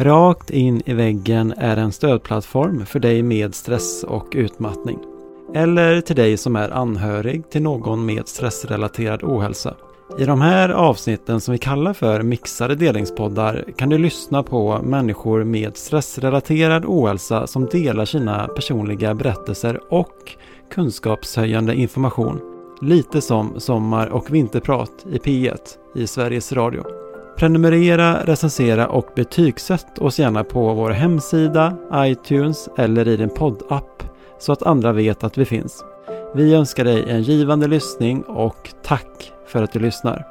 Rakt in i väggen är en stödplattform för dig med stress och utmattning. Eller till dig som är anhörig till någon med stressrelaterad ohälsa. I de här avsnitten som vi kallar för mixade delningspoddar kan du lyssna på människor med stressrelaterad ohälsa som delar sina personliga berättelser och kunskapshöjande information. Lite som Sommar och vinterprat i P1 i Sveriges Radio. Prenumerera, recensera och betygsätt oss gärna på vår hemsida, iTunes eller i din poddapp så att andra vet att vi finns. Vi önskar dig en givande lyssning och tack för att du lyssnar.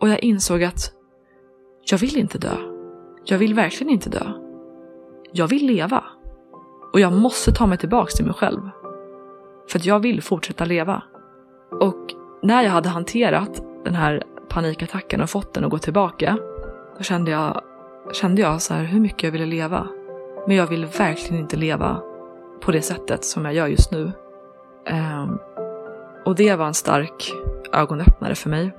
Och jag insåg att jag vill inte dö. Jag vill verkligen inte dö. Jag vill leva. Och jag måste ta mig tillbaks till mig själv. För att jag vill fortsätta leva. Och när jag hade hanterat den här panikattacken och fått den att gå tillbaka, då kände jag, kände jag så här hur mycket jag ville leva. Men jag vill verkligen inte leva på det sättet som jag gör just nu. Um, och det var en stark ögonöppnare för mig.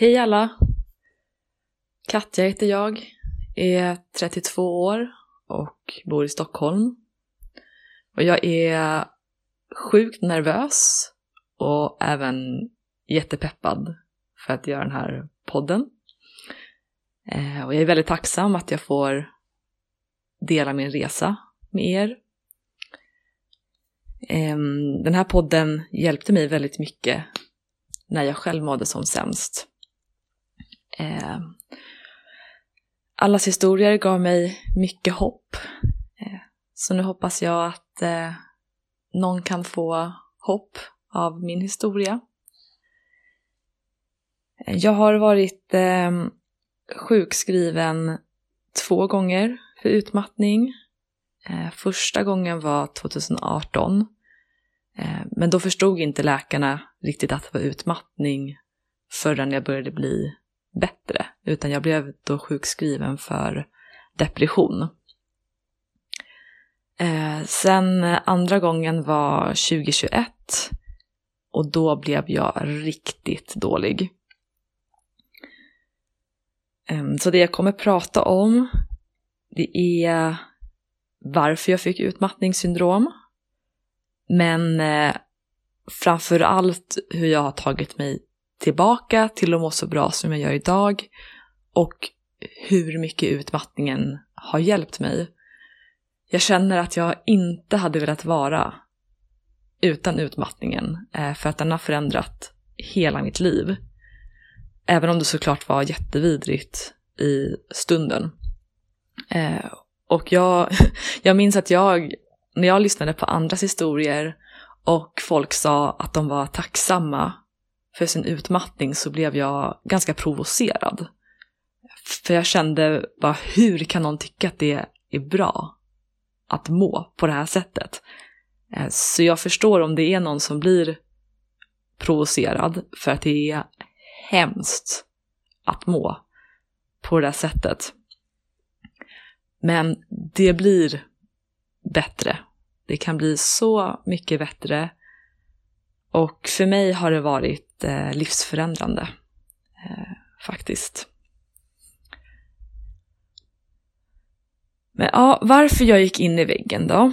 Hej alla! Katja heter jag, är 32 år och bor i Stockholm. Och jag är sjukt nervös och även jättepeppad för att göra den här podden. Eh, och jag är väldigt tacksam att jag får dela min resa med er. Ehm, den här podden hjälpte mig väldigt mycket när jag själv mådde som sämst. Eh, allas historier gav mig mycket hopp. Eh, så nu hoppas jag att eh, någon kan få hopp av min historia. Eh, jag har varit eh, sjukskriven två gånger för utmattning. Eh, första gången var 2018. Eh, men då förstod inte läkarna riktigt att det var utmattning förrän jag började bli bättre, utan jag blev då sjukskriven för depression. Eh, sen andra gången var 2021 och då blev jag riktigt dålig. Eh, så det jag kommer prata om det är varför jag fick utmattningssyndrom. Men eh, framför allt hur jag har tagit mig tillbaka till att må så bra som jag gör idag och hur mycket utmattningen har hjälpt mig. Jag känner att jag inte hade velat vara utan utmattningen eh, för att den har förändrat hela mitt liv. Även om det såklart var jättevidrigt i stunden. Eh, och jag, jag minns att jag, när jag lyssnade på andras historier och folk sa att de var tacksamma för sin utmattning så blev jag ganska provocerad. För jag kände bara hur kan någon tycka att det är bra att må på det här sättet? Eh, så jag förstår om det är någon som blir provocerad för att det är hemskt att må på det här sättet. Men det blir bättre. Det kan bli så mycket bättre. Och för mig har det varit eh, livsförändrande eh, faktiskt. Men ja, varför jag gick in i väggen då?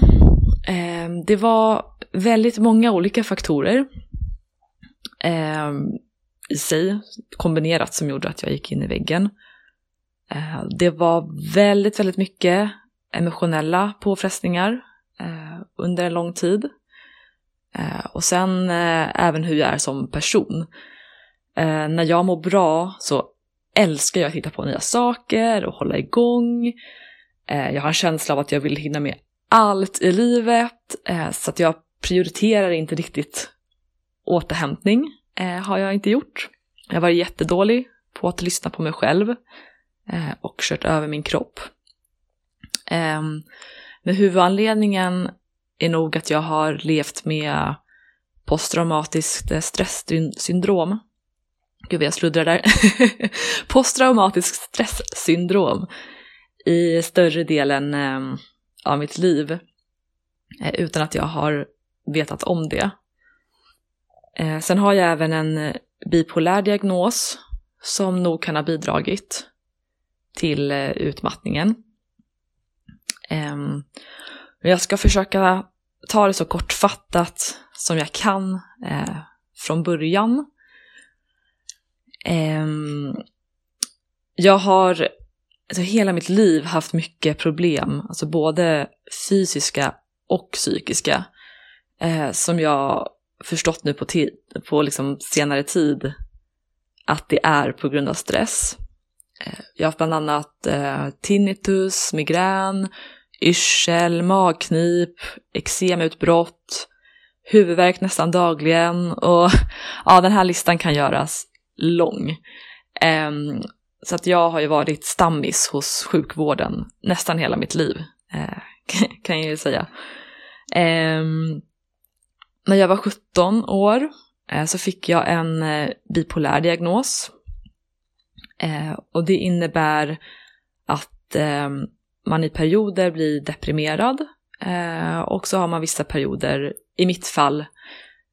Eh, det var väldigt många olika faktorer eh, i sig kombinerat som gjorde att jag gick in i väggen. Eh, det var väldigt, väldigt mycket emotionella påfrestningar eh, under en lång tid. Eh, och sen eh, även hur jag är som person. Eh, när jag mår bra så älskar jag att hitta på nya saker och hålla igång. Eh, jag har en känsla av att jag vill hinna med allt i livet, eh, så att jag prioriterar inte riktigt återhämtning, eh, har jag inte gjort. Jag har varit jättedålig på att lyssna på mig själv och kört över min kropp. Ehm, Men huvudanledningen är nog att jag har levt med posttraumatiskt stresssyndrom. gud vad jag sluddrar där, posttraumatiskt stresssyndrom i större delen ehm, av mitt liv eh, utan att jag har vetat om det. Eh, sen har jag även en eh, bipolär diagnos som nog kan ha bidragit till utmattningen. Ehm, men jag ska försöka ta det så kortfattat som jag kan eh, från början. Eh, jag har alltså hela mitt liv haft mycket problem, alltså både fysiska och psykiska, eh, som jag förstått nu på, på liksom senare tid att det är på grund av stress. Eh, jag har haft bland annat eh, tinnitus, migrän, yrsel, magknip, eksemutbrott, huvudvärk nästan dagligen och ja, den här listan kan göras lång. Um, så att jag har ju varit stammis hos sjukvården nästan hela mitt liv, uh, kan jag ju säga. Um, när jag var 17 år uh, så fick jag en uh, bipolär diagnos. och det innebär att ehm, man i perioder blir deprimerad eh, och så har man vissa perioder, i mitt fall,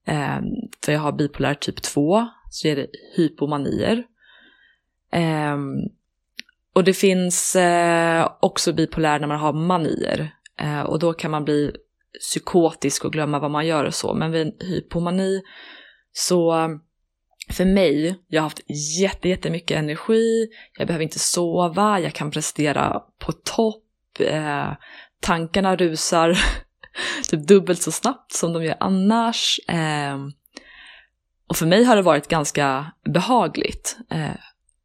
eh, för jag har bipolär typ 2, så är det hypomanier. Eh, och det finns eh, också bipolär när man har manier. Eh, och då kan man bli psykotisk och glömma vad man gör och så. Men vid hypomani så för mig, jag har haft jätte, jättemycket energi, jag behöver inte sova, jag kan prestera på topp, Typ, eh, tankarna rusar typ dubbelt så snabbt som de gör annars. Eh, och för mig har det varit ganska behagligt eh,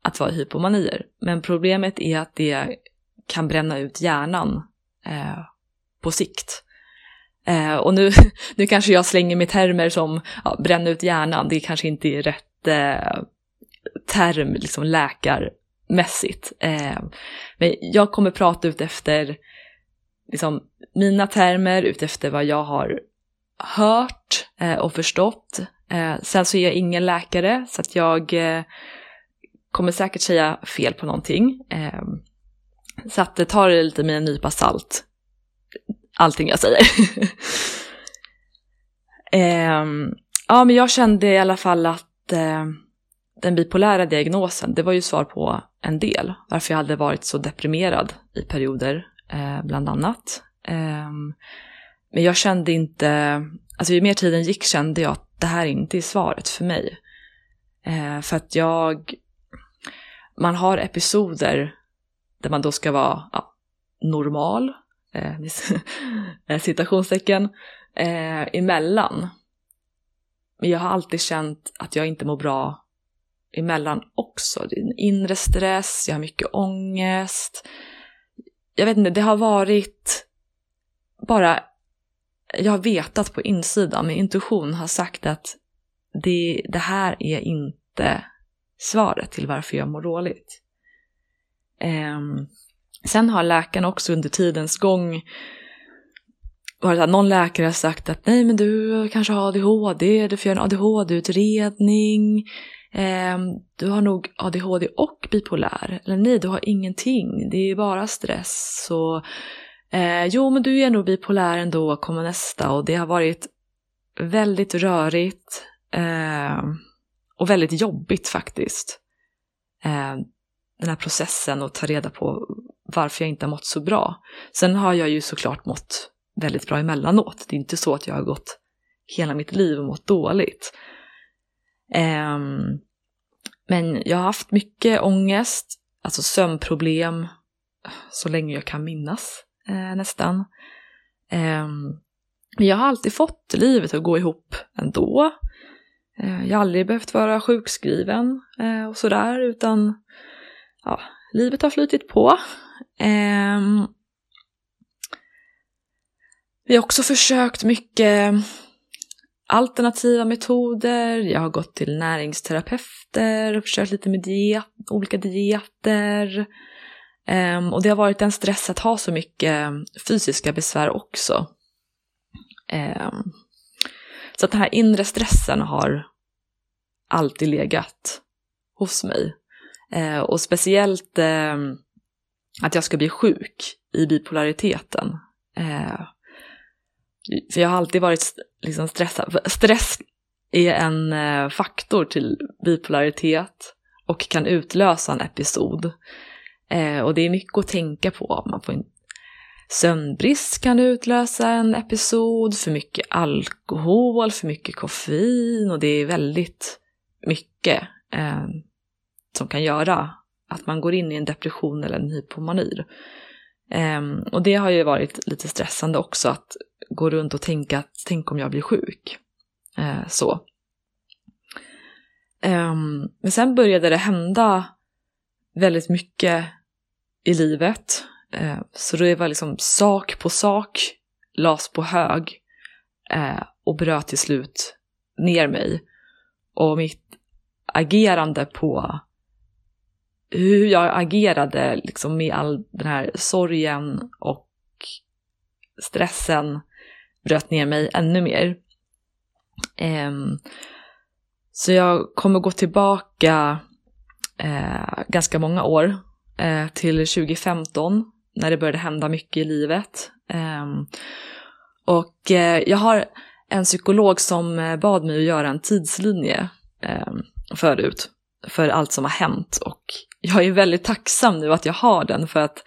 att vara hypomanier. Men problemet är att det kan bränna ut hjärnan eh, på sikt. Eh, och nu, nu kanske jag slänger med termer som ja, bränna ut hjärnan, det kanske inte är rätt eh, term liksom läkar mässigt. Eh, men jag kommer prata ut efter liksom, mina termer, ut efter vad jag har hört eh, och förstått Eh, sen så är jag ingen läkare så att jag eh, kommer säkert säga fel på någonting. Eh, så att det tar det lite med en nypa salt, allting jag säger. Eh, ja, men jag kände i alla fall att den bipolära diagnosen, det var ju svar på en del, varför jag hade varit så deprimerad i perioder, eh, bland annat. Eh, men jag kände inte, alltså ju mer tiden gick kände jag att det här inte är svaret för mig. Eh, för att jag, man har episoder där man då ska vara ja, normal, eh, eh citationstecken, eh, emellan. Men jag har alltid känt att jag inte mår bra emellan också. Det är en inre stress, jag har mycket ångest. Jag vet inte, det har varit bara jag har vetat på insidan, min intuition har sagt att det, det här är inte svaret till varför jag mår dåligt. Um, sen har läkaren också under tidens gång varit att någon läkare har sagt att nej men du kanske har ADHD, du får göra en ADHD-utredning, Ehm, du har nog ADHD och bipolär, eller nej du har ingenting, det är bara stress Så, Eh, jo, men du är nog bipolär ändå, kommer nästa. Och det har varit väldigt rörigt eh, och väldigt jobbigt faktiskt. Eh, den här processen och ta reda på varför jag inte har mått så bra. Sen har jag ju såklart mått väldigt bra emellanåt. Det är inte så att jag har gått hela mitt liv och mått dåligt. Um, men jag har haft mycket ångest, alltså sömnproblem, så länge jag kan minnas eh, nästan. Eh, men jag har alltid fått livet att gå ihop ändå. Uh, jag har aldrig behövt vara sjukskriven uh, och sådär, utan ja, livet har flutit på. Um, vi har också försökt mycket alternativa metoder. Jag har gått till näringsterapeuter och försökt lite med diet, olika dieter. Um, och det har varit en stress att ha så mycket ehm, fysiska besvär också. Um, så att den här inre stressen har alltid legat hos mig. Uh, och speciellt eh, att jag ska bli sjuk i bipolariteten. Uh, för jag har alltid varit liksom stressad. Stress är en eh, faktor till bipolaritet och kan utlösa en episod. Eh, och det är mycket att tänka på. Man får Sömnbrist kan utlösa en episod, för mycket alkohol, för mycket koffein och det är väldigt mycket eh, som kan göra att man går in i en depression eller en hypomani. Um, och det har ju varit lite stressande också att gå runt och tänka att tänk om jag blir sjuk. Uh, så. Um, men sen började det hända väldigt mycket i livet. Uh, så det var liksom sak på sak las på hög uh, och bröt till slut ner mig. Och mitt agerande på hur jag agerade liksom med all den här sorgen och stressen bröt ner mig ännu mer. Um, så jag kommer gå tillbaka uh, ganska många år uh, till 2015 när det började hända mycket i livet. Um, och uh, jag har en psykolog som bad mig att göra en tidslinje um, förut för allt som har hänt och jag är väldigt tacksam nu att jag har den för att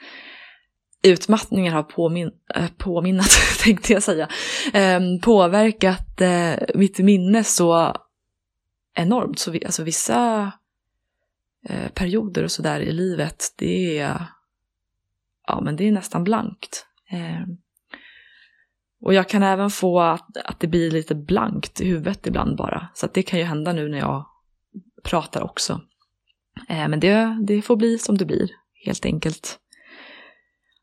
utmattningen har påmin äh, påminnat, tänkte jag säga, eh, påverkat eh, mitt minne så enormt. Så vi, alltså vissa eh, perioder och sådär i livet, det är, ja men det är nästan blankt. Ehm, och jag kan även få att, att det blir lite blankt i huvudet ibland bara. Så att det kan ju hända nu när jag pratar också. Eh, men det, det får bli som det blir, helt enkelt.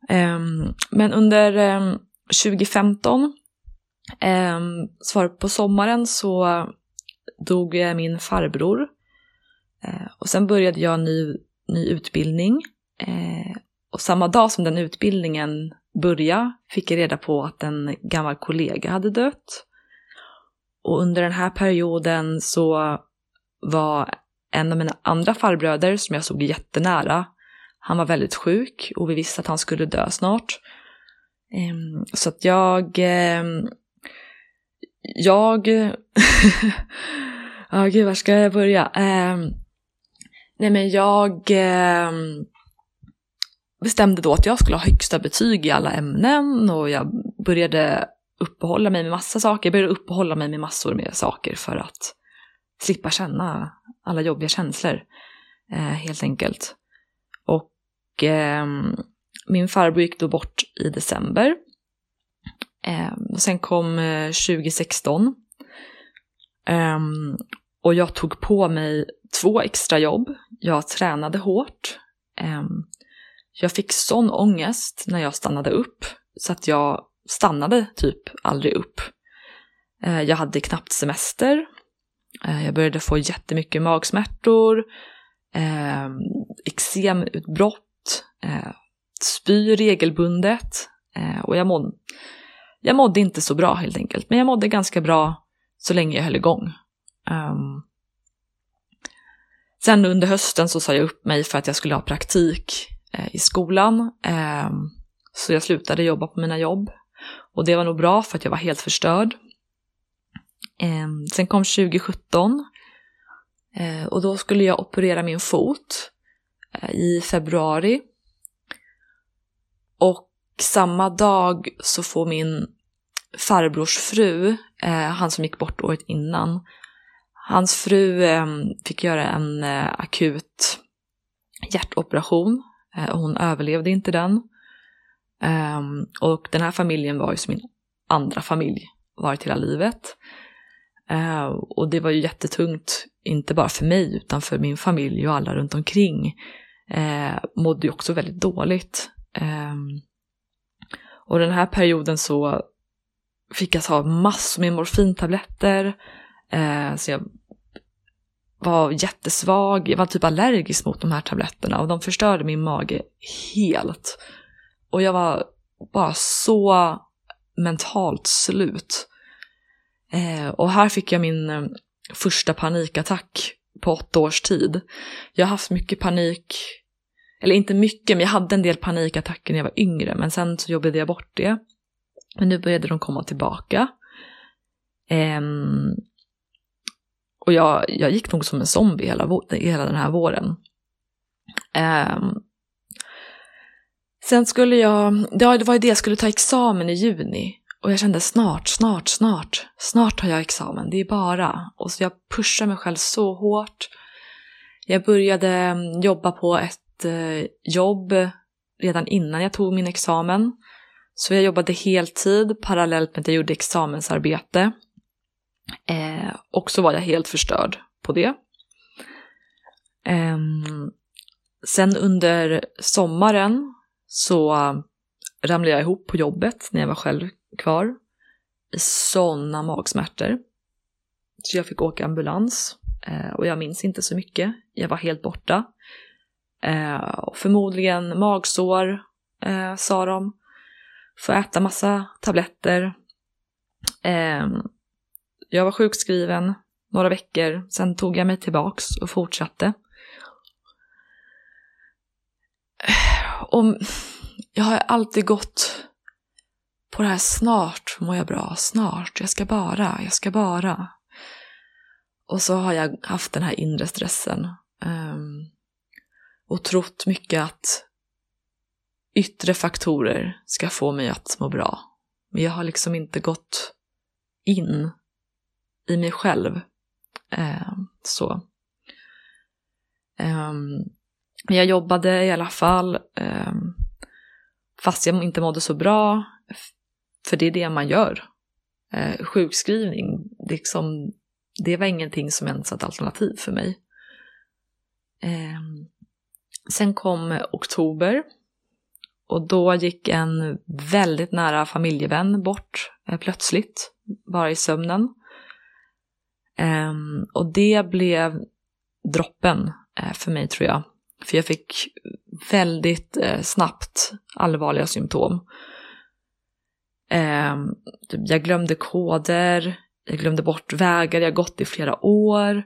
Ehm, men under ehm, 2015, ehm, svar på sommaren, så dog eh, min farbror. Eh, och sen började jag en ny, ny utbildning. Och samma dag som den utbildningen började fick jag reda på att en gammal kollega hade dött. Och under den här perioden så var en av mina andra farbröder som jag såg jättenära han var väldigt sjuk och vi visste att han skulle dö snart. Ehm, så att jag... Ehm, jag... Ja, oh, gud, var ska jag börja? Ehm, nej, men jag bestämde då att jag skulle ha högsta betyg i alla ämnen och jag började uppehålla mig med massa saker. Jag började uppehålla mig med massor med saker för att slippa känna alla jobbiga känslor, eh, helt enkelt. Och eh, min farbror gick då bort i december. Eh, och sen kom 2016. Eh, ehm, och jag tog på mig två extra jobb. Jag tränade hårt. Ehm, jag fick sån ångest när jag stannade upp så att jag stannade typ aldrig upp. Eh, jag hade knappt semester. Eh, jag började få jättemycket magsmärtor, eh, eksemutbrott eh, spy regelbundet eh, och jag, måd, jag mådde inte så bra helt enkelt. Men jag mådde ganska bra så länge jag höll igång. Um, sen under hösten så sa jag upp mig för att jag skulle ha praktik eh, i skolan. Ehm, så jag slutade jobba på mina jobb. Och det var nog bra för att jag var helt förstörd. Ehm, sen kom 2017 eh, och då skulle jag operera min fot eh, i februari. Och samma dag så får min farbrors fru, eh, han som gick bort året innan, hans fru eh, fick göra en eh, akut hjärtoperation eh, och hon överlevde inte den. Ehm, och den här familjen var ju som min andra familj varit hela livet. Eh, och det var ju jättetungt, inte bara för mig utan för min familj och alla runt omkring. Eh, mådde ju också väldigt dåligt. Eh, och den här perioden så fick jag ta massor med morfintabletter. Eh, så jag var jättesvag, jag var typ allergisk mot de här tabletterna och de förstörde min mage helt. Och jag var bara så mentalt slut. Eh, och här fick jag min eh, första panikattack på åtta års tid. Jag har haft mycket panik, eller inte mycket, men jag hade en del panikattacker när jag var yngre, men sen så jobbade jag bort det. Men nu började de komma tillbaka. Eh, och jag, jag gick nog som en zombie hela, hela den här våren. Ehm, sen skulle jag, ja, det var ju det, jag skulle ta examen i juni. Och jag kände snart, snart, snart, snart har jag examen, det är bara. Och så jag pushade mig själv så hårt. Jag började mm, jobba på ett eh, jobb redan innan jag tog min examen. Så jag jobbade heltid parallellt med att jag gjorde examensarbete. Eh, och så var jag helt förstörd på det. Eh, sen under sommaren så eh, ramlade jag ihop på jobbet när jag var själv kvar. I sådana magsmärtor. Så jag fick åka ambulans. Eh, och jag minns inte så mycket. Jag var helt borta. Eh, och förmodligen magsår, eh, sa de. Får äta massa tabletter. Ehm, jag var sjukskriven några veckor, sen tog jag mig tillbaks och fortsatte. Och jag har alltid gått på det här snart mår jag bra, snart, jag ska bara, jag ska bara. Och så har jag haft den här inre stressen. Um, och trott mycket att yttre faktorer ska få mig att må bra. Men jag har liksom inte gått in i mig själv. Eh, så. Eh, men jag jobbade i alla fall, eh, fast jag inte mådde så bra, för det är det man gör. Eh, sjukskrivning, liksom, det var ingenting som ens ett alternativ för mig. Eh, sen kom oktober och då gick en väldigt nära familjevän bort eh, plötsligt, bara i sömnen. Ehm, och det blev droppen eh, för mig tror jag. För jag fick väldigt eh, snabbt allvarliga symptom. Ehm, typ, jag glömde koder, jag glömde bort vägar jag gått i flera år.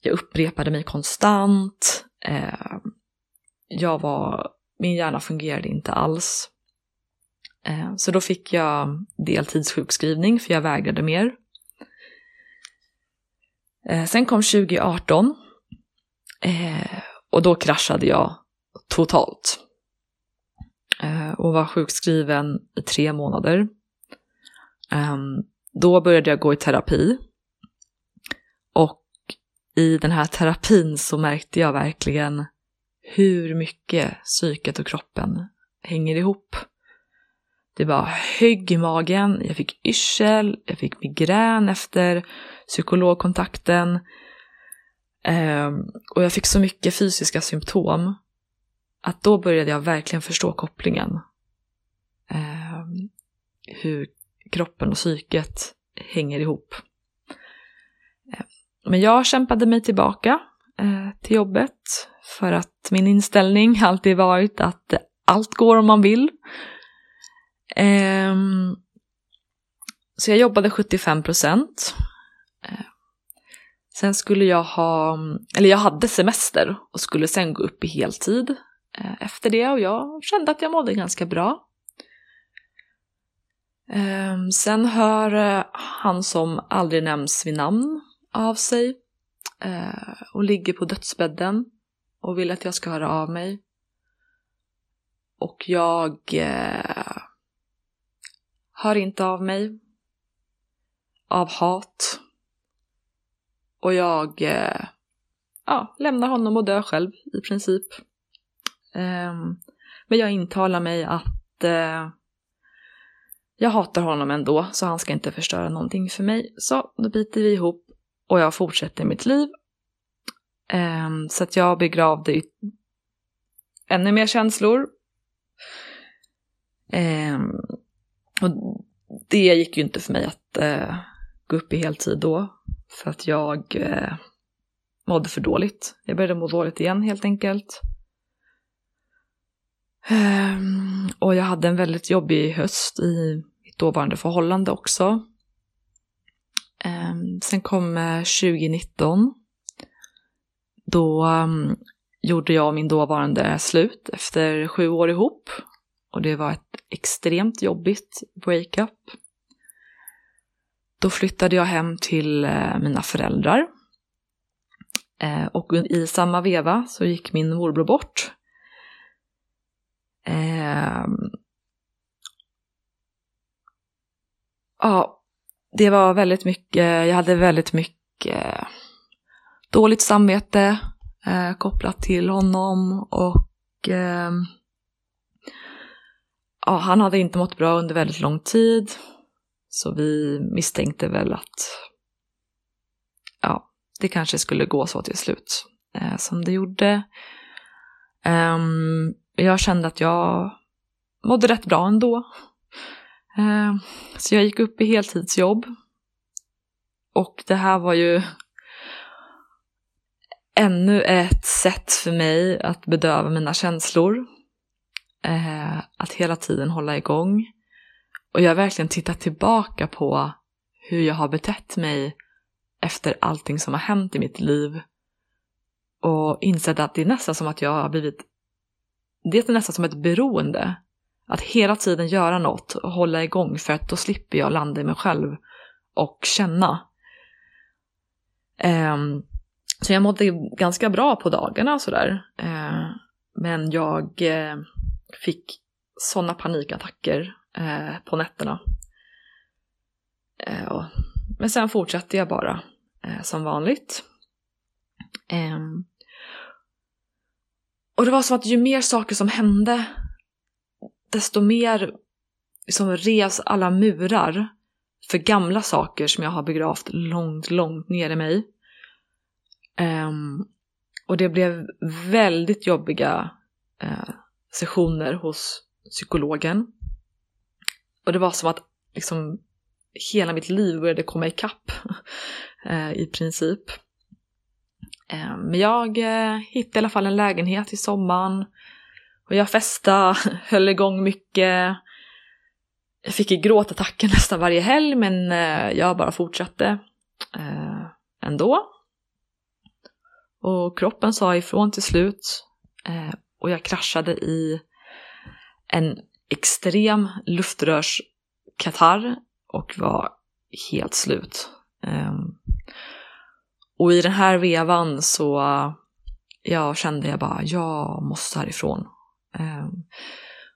Jag upprepade mig konstant. Ehm, jag var min hjärna fungerade inte alls. Eh, så då fick jag deltidssjukskrivning för jag vägrade mer. Eh, sen kom 2018 eh, och då kraschade jag totalt. Eh, och var sjukskriven i tre månader. Ehm, då började jag gå i terapi. Och i den här terapin så märkte jag verkligen hur mycket psyket och kroppen hänger ihop. Det var högg i magen, jag fick yrsel, jag fick migrän efter psykologkontakten. Eh, och jag fick så mycket fysiska symptom att då började jag verkligen förstå kopplingen. Eh, hur kroppen och psyket hänger ihop. Eh, men jag kämpade mig tillbaka eh, till jobbet för att min inställning alltid varit att allt går om man vill. Ehm, så jag jobbade 75 procent. Ehm, sen skulle jag ha, eller jag hade semester och skulle sen gå upp i heltid Eh, efter det och jag kände att jag mådde ganska bra. Ehm, sen hör eh, han som aldrig nämns vid namn av sig eh, och ligger på dödsbädden och vill att jag ska höra av mig. Och jag hör inte av mig. Av hat. Och jag ja, lämnar honom och dör själv i princip. Ehm, men jag intalar mig att eh, jag hatar honom ändå, så han ska inte förstöra någonting för mig. Så då biter vi ihop och jag fortsätter mitt liv ehm, så att jag begravde ännu mer känslor. Ehm, och det gick ju inte för mig att eh, gå upp i heltid då. För att jag eh, mådde för dåligt. Jag började må dåligt igen helt enkelt. Um, och jag hade en väldigt jobbig höst i mitt dåvarande förhållande också. Ehm, sen kom eh, 2019 då um, gjorde jag och min dåvarande slut efter sju år ihop. Och det var ett extremt jobbigt breakup. Då flyttade jag hem till eh, mina föräldrar. Eh, och i samma veva så gick min morbror bort. Eh, ja, det var väldigt mycket, jag hade väldigt mycket dåligt samvete eh, kopplat till honom och eh, ja, han hade inte mått bra under väldigt lång tid. Så vi misstänkte väl att ja, det kanske skulle gå så till slut eh, som det gjorde. Um, jag kände att jag mådde rätt bra ändå. Eh, så jag gick upp i heltidsjobb. Och det här var ju ännu ett sätt för mig att bedöva mina känslor. Eh, att hela tiden hålla igång. Och jag har verkligen tittat tillbaka på hur jag har betett mig efter allting som har hänt i mitt liv. Och insett att det är nästan som att jag har blivit... Det är nästan som ett beroende. Att hela tiden göra något och hålla igång för att då slipper jag landa i mig själv och känna. Um, så jag mådde ganska bra på dagarna och sådär. Uh, men jag uh, fick sådana panikattacker uh, på nätterna. Eh, men sen fortsatte jag bara som vanligt. Um, och det var som att ju mer saker som hände, desto mer liksom res alla murar för gamla saker som jag har begravt långt, långt ner i mig. Um, och det blev väldigt jobbiga uh, sessioner hos psykologen. Och det var som att liksom hela mitt liv började komma ikapp uh, i princip. Eh, men jag eh, hittade i alla fall en lägenhet i sommaren. Och jag festade, höll igång mycket. Jag fick gråtattacker nästan varje helg men eh, jag bara fortsatte ändå. Och kroppen sa ifrån till slut och jag kraschade i en extrem luftrörskatarr och var helt slut. Ehm, och i den här vevan så ja, kände jag bara, jag måste härifrån. Um,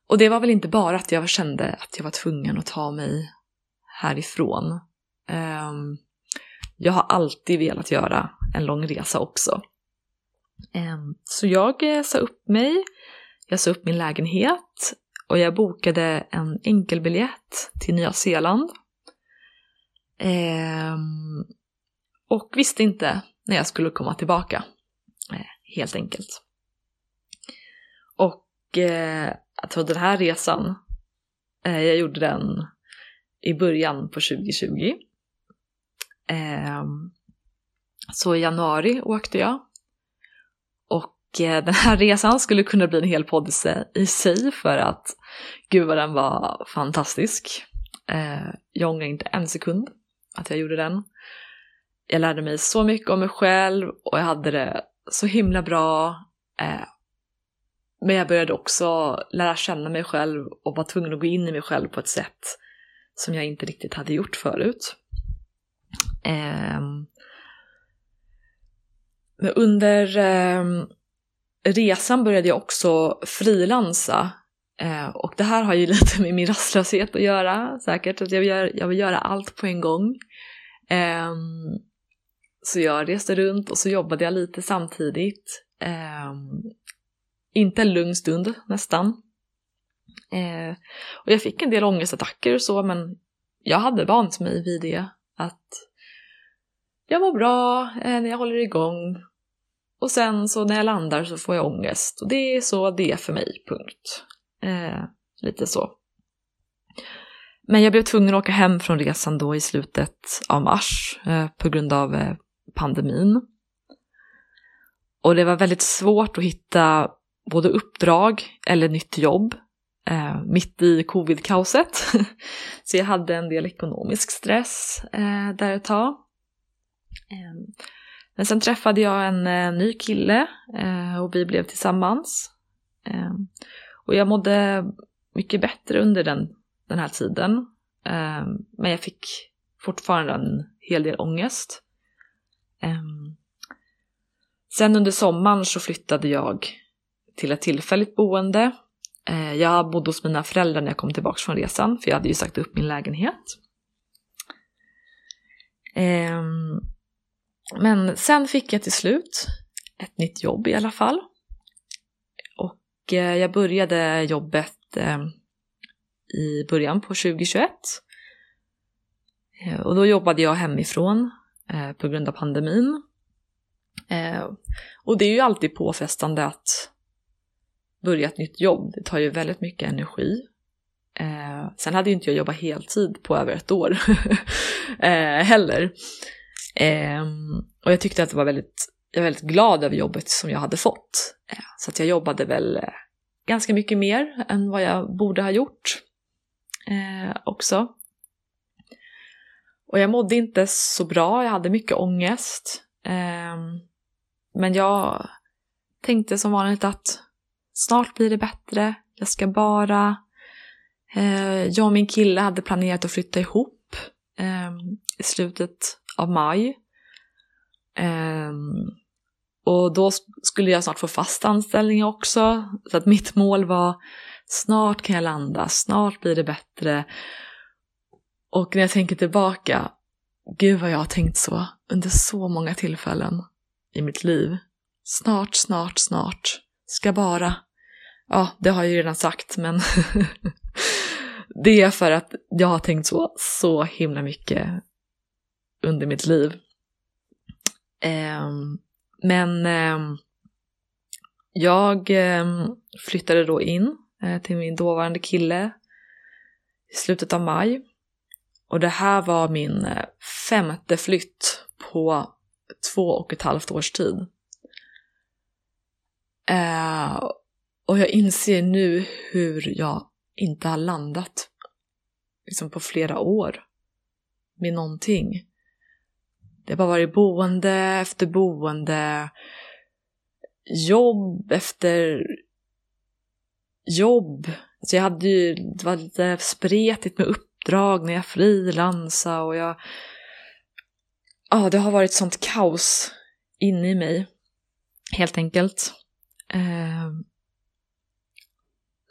och det var väl inte bara att jag kände att jag var tvungen att ta mig härifrån. Um, jag har alltid velat göra en lång resa också. Um, så jag eh, sa upp mig, jag sa upp min lägenhet och jag bokade en enkelbiljett till Nya Zeeland. Um, och visste inte när jag skulle komma tillbaka, eh, helt enkelt. Och eh, tror den här resan, eh, jag gjorde den i början på 2020. Ehm, så i januari åkte jag Eh, den här resan skulle kunna bli en hel podd i sig för att gud vad den var fantastisk. Eh, jag ångrar inte en sekund att jag gjorde den. Jag lärde mig så mycket om mig själv och jag hade det så himla bra. Eh, men jag började också lära känna mig själv och var tvungen att gå in i mig själv på ett sätt som jag inte riktigt hade gjort förut. Ehm, men under ehm, resan började jag också frilansa. Eh, och det här har ju lite med min rastlöshet att göra säkert, att jag vill jag vill göra allt på en gång. Ehm, så jag reste runt och så jobbade jag lite samtidigt. Eh, inte en lugn stund nästan. Eh, och jag fick en del ångestattacker och så, men jag hade vant mig vid det. Att jag mår bra eh, när jag håller igång och sen så när jag landar så får jag ångest. Och det är så det är för mig, punkt. Eh, lite så. Men jag blev tvungen att åka hem från resan då i slutet av mars eh, på grund av eh, pandemin. Och det var väldigt svårt att hitta både uppdrag eller nytt jobb eh, mitt i covid-kaoset. så jag hade en del ekonomisk stress eh, där ett tag. Eh, Men sen träffade jag en eh, ny kille eh, och vi blev tillsammans. Eh, och jag mådde mycket bättre under den, den här tiden. Eh, men jag fick fortfarande en hel del ångest. Ehm, sen under sommaren så flyttade jag till ett tillfälligt boende. Eh, jag bodde hos mina föräldrar när jag kom tillbaka från resan, för jag hade ju sagt upp min lägenhet. Ehm, men sen fick jag till slut ett nytt jobb i alla fall. Och eh, jag började jobbet ehm, i början på 2021. Eh, och då jobbade jag hemifrån Eh, på grund av pandemin. Eh, och det är ju alltid påfrestande att börja ett nytt jobb. Det tar ju väldigt mycket energi. Eh, sen hade ju inte jag jobbat heltid på över ett år heller. Ehm, och jag tyckte att det var väldigt, jag var väldigt glad över jobbet som jag hade fått. Så att jag jobbade väl ganska mycket mer än vad jag borde ha gjort eh, också. Och jag mådde inte så bra, jag hade mycket ångest. Ehm, men jag tänkte som vanligt att snart blir det bättre, jag ska bara... Ehm, jag och min kille hade planerat att flytta ihop ehm, i slutet av maj. Och då skulle jag snart få fast anställning också. Så att mitt mål var snart kan jag landa, snart blir det bättre. Och när jag tänker tillbaka, gud vad jag har tänkt så under så många tillfällen i mitt liv. Snart, snart, snart. Ska bara. Ja, det har jag ju redan sagt, men det är för att jag har tänkt så, så himla mycket under mitt liv. Eh, men eh, jag eh, flyttade då in eh, till min dåvarande kille i slutet av maj. Och det här var min eh, femte flytt på två och ett halvt års tid. Eh, och jag inser nu hur jag inte har landat liksom på flera år med någonting. Det har bara varit boende efter boende, jobb efter jobb. Så jag hade ju, det var lite spretigt med uppdrag när jag frilansade och jag... Ja, det har varit sånt kaos inne i mig, helt enkelt. Eh,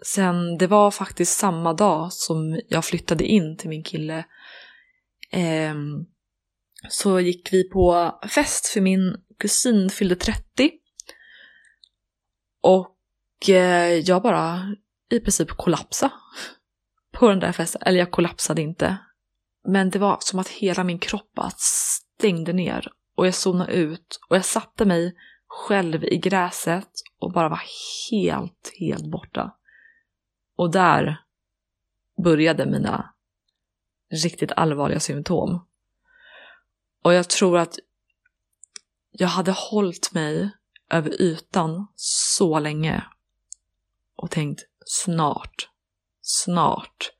sen, det var faktiskt samma dag som jag flyttade in till min kille. Eh, så gick vi på fest för min kusin fyllde 30. Och eh, jag bara i princip kollapsade på den där festen. Eller jag kollapsade inte. Men det var som att hela min kropp bara stängde ner och jag zonade ut och jag satte mig själv i gräset och bara var helt, helt borta. Och där började mina riktigt allvarliga symptom. Och jag tror att jag hade hållit mig över ytan så länge och tänkt snart, snart.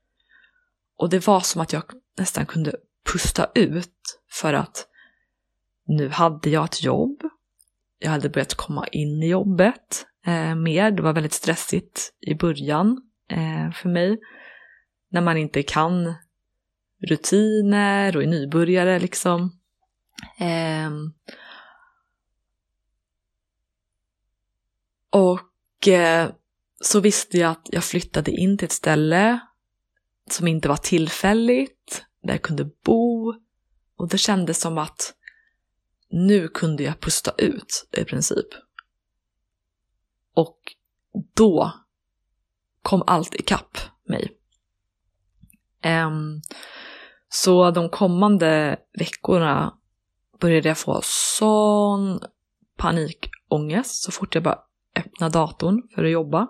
Och det var som att jag nästan kunde pusta ut för att nu hade jag ett jobb. Jag hade börjat komma in i jobbet eh, mer. Det var väldigt stressigt i början eh, för mig. När man inte kan rutiner och är nybörjare liksom. Eh, och eh, så visste jag att jag flyttade in till ett ställe som inte var tillfälligt, där jag kunde bo. Och det kändes som att nu kunde jag pusta ut i princip. Och då kom allt ikapp mig. Um, så de kommande veckorna började jag få sån panikångest så fort jag bara öppnade datorn för att jobba.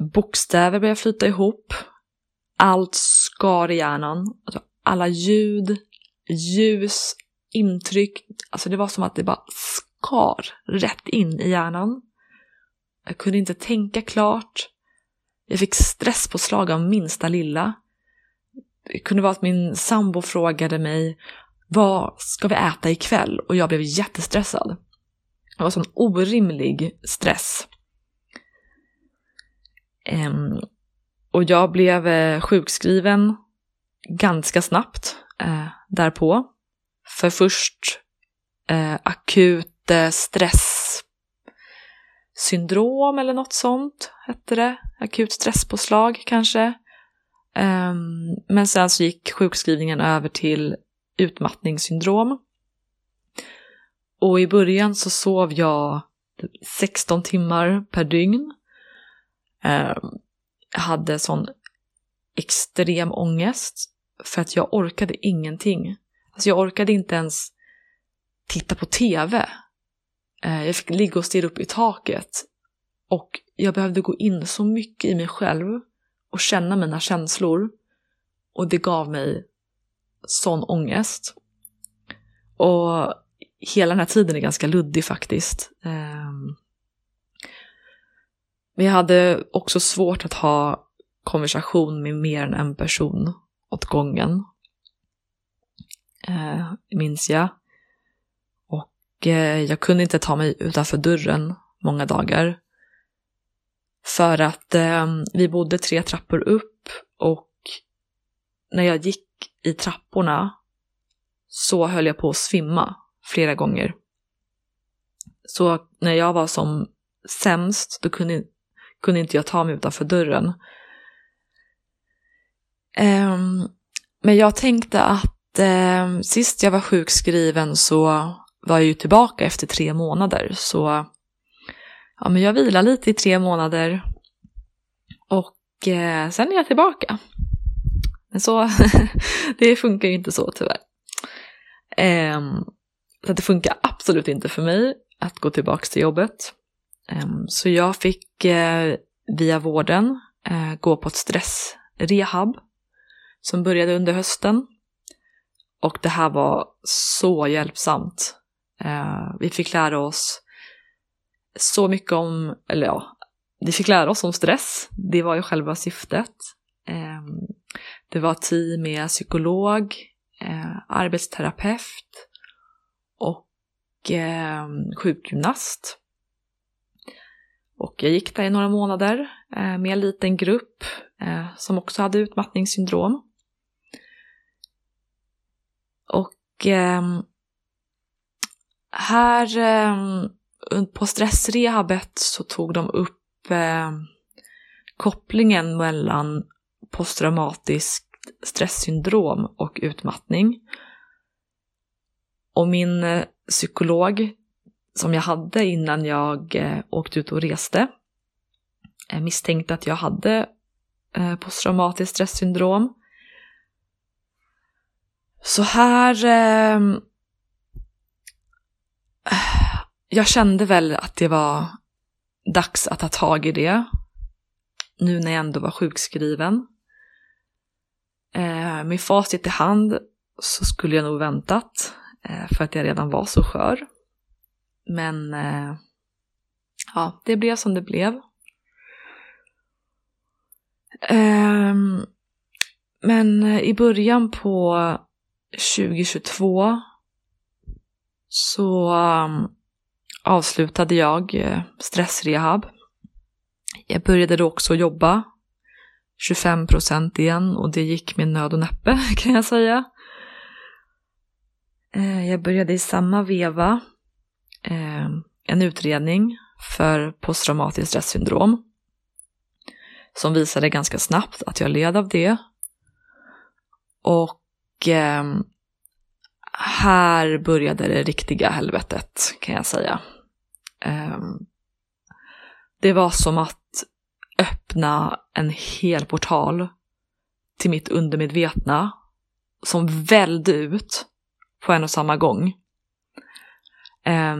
Bokstäver började flyta ihop. Allt skar i hjärnan. Alltså alla ljud, ljus, intryck. Alltså det var som att det bara skar rätt in i hjärnan. Jag kunde inte tänka klart. Jag fick stresspåslag av minsta lilla. Det kunde vara att min sambo frågade mig vad ska vi äta ikväll? Och jag blev jättestressad. Det var sån orimlig stress. Um, och jag blev eh, sjukskriven ganska snabbt eh, därpå. För först eh, akut eh, stresssyndrom eller något sånt hette det. Akut stresspåslag kanske. Um, men sen så gick sjukskrivningen över till utmattningssyndrom. Och i början så sov jag 16 timmar per dygn. Eh, hade sån extrem ångest för att jag orkade ingenting. Alltså jag orkade inte ens titta på tv. Eh, jag fick ligga och stirra upp i taket. Och jag behövde gå in så mycket i mig själv och känna mina känslor. Och det gav mig sån ångest. Och hela den här tiden är ganska luddig faktiskt. Eh, men jag hade också svårt att ha konversation med mer än en person åt gången. Eh, minns jag. Och eh, jag kunde inte ta mig utanför dörren många dagar. För att eh, vi bodde tre trappor upp och när jag gick i trapporna så höll jag på att svimma flera gånger. Så när jag var som sämst, då kunde, kunde inte jag ta mig utanför dörren. Um, men jag tänkte att um, sist jag var sjukskriven så var jag ju tillbaka efter tre månader. Så ja, men jag vilar lite i tre månader och uh, sen är jag tillbaka. Men så, det funkar ju inte så tyvärr. Um, så det funkar absolut inte för mig att gå tillbaka till jobbet. Ehm, så jag fick eh, via vården eh, gå på ett stressrehab som började under hösten. Och det här var så hjälpsamt. Eh, vi fick lära oss så mycket om, eller ja, vi fick lära oss om stress. Det var ju själva syftet. Ehm, det var team med psykolog, arbetsterapeut och ehm, sjukgymnast. Och jag gick där i några månader eh, med en liten grupp eh, som också hade utmattningssyndrom. Och ehm, här ehm, på stressrehabet så tog de upp ehm, kopplingen mellan posttraumatiskt stresssyndrom och utmattning. Och min eh, psykolog som jag hade innan jag eh, åkte ut och reste Jag misstänkte att jag hade eh, posttraumatiskt stresssyndrom. Så här ehm, eh, jag kände väl att det var dags att ta tag i det. Nu när jag ändå var sjukskriven. Eh, med facit i hand så skulle jag nog väntat. Eh, för att jag redan var så skör. Men eh, ja, det blev som det blev. Ehm, eh, men i början på 2022 så ehm, avslutade jag eh, stressrehab. Jag började då också jobba 25 procent igen och det gick med nöd och näppe kan jag säga. Eh, jag började i samma veva eh, en utredning för posttraumatiskt stressyndrom som visade ganska snabbt att jag led av det. Och eh, här började det riktiga helvetet kan jag säga. Eh, det var som att öppna en hel portal till mitt undermedvetna som vällde ut på en och samma gång eh,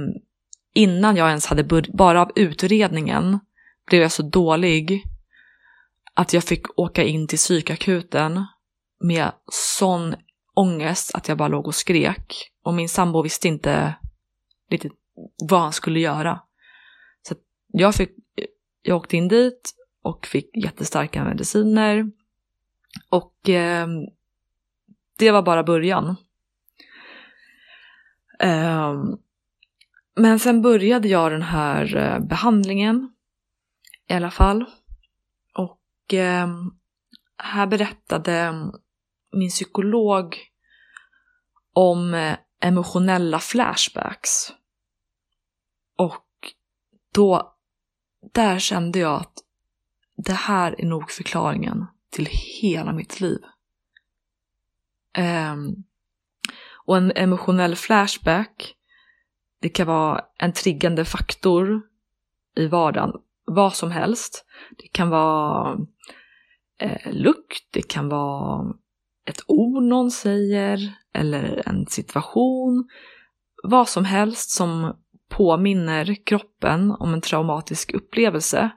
innan jag ens hade börjat, bara av utredningen blev jag så dålig att jag fick åka in till psykakuten med sån ångest att jag bara låg och skrek. Och min sambo visste inte riktigt vad han skulle göra. Så jag, fick, jag åkte in dit och fick jättestarka mediciner. Och eh, det var bara början. Um, men sen började jag den här eh, behandlingen i alla fall. Och ehm, här berättade mm, min psykolog om eh, emotionella flashbacks. Och då, där kände jag att det här är nog förklaringen till hela mitt liv. Um, och en emotionell flashback, det kan vara en triggande faktor i vardagen. Vad som helst. Det kan vara eh, lukt, det kan vara ett ord någon säger eller en situation. Vad som helst som påminner kroppen om en traumatisk upplevelse.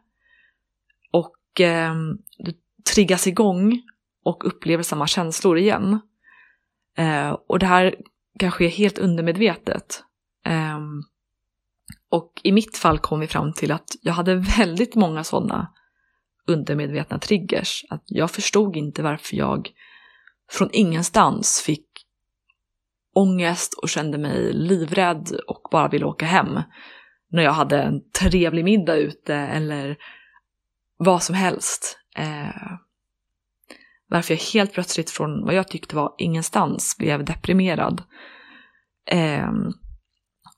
Och eh, du triggas igång och upplever samma känslor igen. Eh, och det här kan ske helt undermedvetet. Um, och i mitt fall kom vi fram till att jag hade väldigt många sådana undermedvetna triggers. Att jag förstod inte varför jag från ingenstans fick ångest och kände mig livrädd och bara ville åka hem. När jag hade en trevlig middag ute eller vad som helst. Eh, varför jag helt plötsligt från vad jag tyckte var ingenstans blev deprimerad. Eh,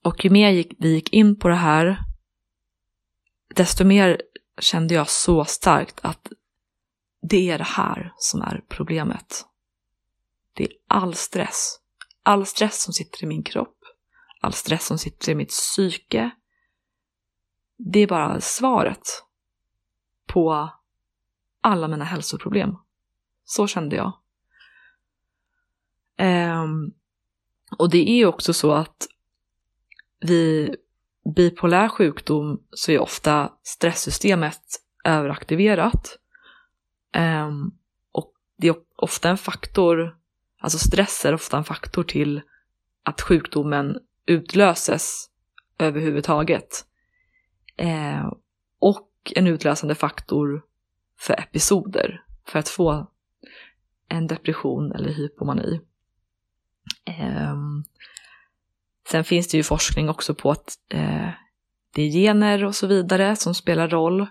och ju mer gick, vi gick in på det här, desto mer kände jag så starkt att det är det här som är problemet. Det är all stress. All stress som sitter i min kropp, all stress som sitter i mitt psyke. Det är bara svaret på alla mina hälsoproblem. Så kände jag. Um, och det är ju också så att vid bipolär sjukdom så är ofta stresssystemet överaktiverat. Um, och det är ofta en faktor, alltså stress är ofta en faktor till att sjukdomen utlöses överhuvudtaget. Uh, och en utlösande faktor för episoder, för att få en depression eller hypomani. Um, sen finns det ju forskning också på att eh, det är gener och så vidare som spelar roll.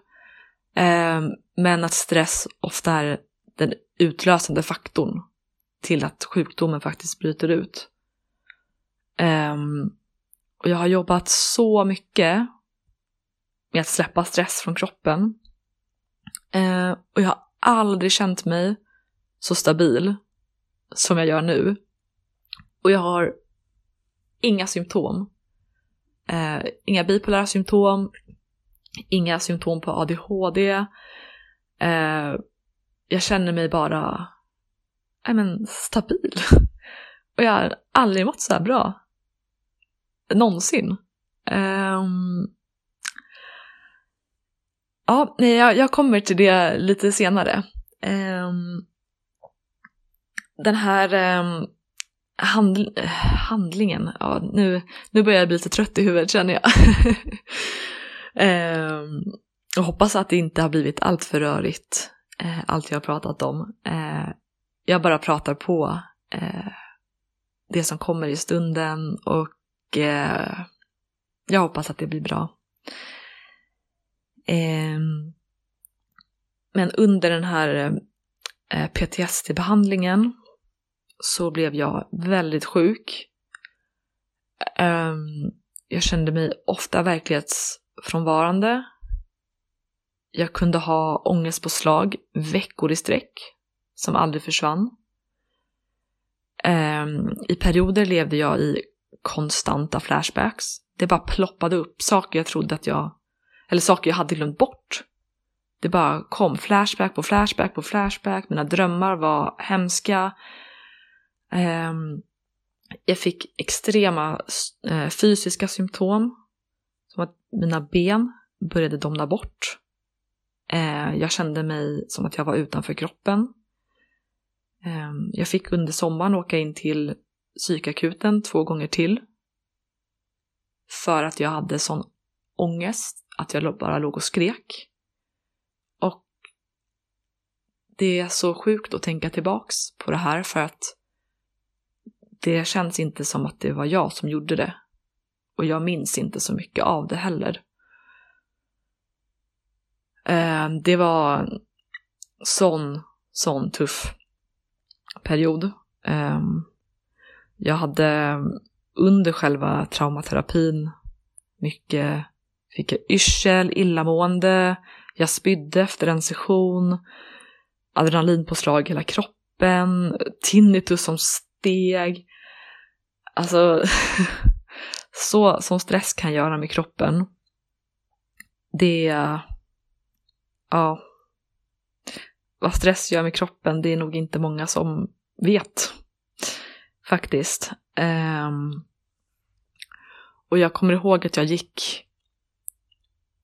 Eh, men att stress ofta är den utlösande faktorn till att sjukdomen faktiskt bryter ut. Eh, och jag har jobbat så mycket med att släppa stress från kroppen. Eh, och jag har aldrig känt mig så stabil som jag gör nu. Och jag har inga symptom. Eh, inga bipolära symptom, inga symptom på ADHD. Eh, jag känner mig bara I men, stabil. Och jag har aldrig mått så här bra. Någonsin. Eh, ja, nej, jag, jag, kommer till det lite senare. Ehm, den här ehm, handl handlingen, ja nu, nu börjar jag bli lite trött i huvudet känner jag. um, och hoppas att det inte har blivit allt för rörigt, eh, allt jag har pratat om. Eh, jag bara pratar på eh, det som kommer i stunden och eh, jag hoppas att det blir bra. Ehm, men under den här eh, PTSD-behandlingen så blev jag väldigt sjuk. Um, jag kände mig ofta verklighetsfrånvarande. Jag kunde ha ångestpåslag veckor i sträck som aldrig försvann. Um, I perioder levde jag i konstanta flashbacks. Det bara ploppade upp saker jag trodde att jag, eller saker jag hade glömt bort. Det bara kom flashback på flashback på flashback. Mina drömmar var hemska. Ehm, jag fick extrema eh, fysiska symptom. Som att mina ben började domna bort. Ehm, jag kände mig som att jag var utanför kroppen. Ehm, jag fick under sommaren åka in till psykakuten två gånger till. För att jag hade sån ångest att jag bara låg och skrek. Och det är så sjukt att tänka tillbaks på det här för att det känns inte som att det var jag som gjorde det. Och jag minns inte så mycket av det heller. Ehm, det var en sån, sån tuff period. Ehm, jag hade under själva traumaterapin mycket, fick jag yrsel, illamående, jag spydde efter en session, adrenalinpåslag i hela kroppen, tinnitus som steg. Alltså, så som stress kan göra med kroppen. Det, ja, vad stress gör med kroppen, det är nog inte många som vet. Faktiskt. Um, och jag kommer ihåg att jag gick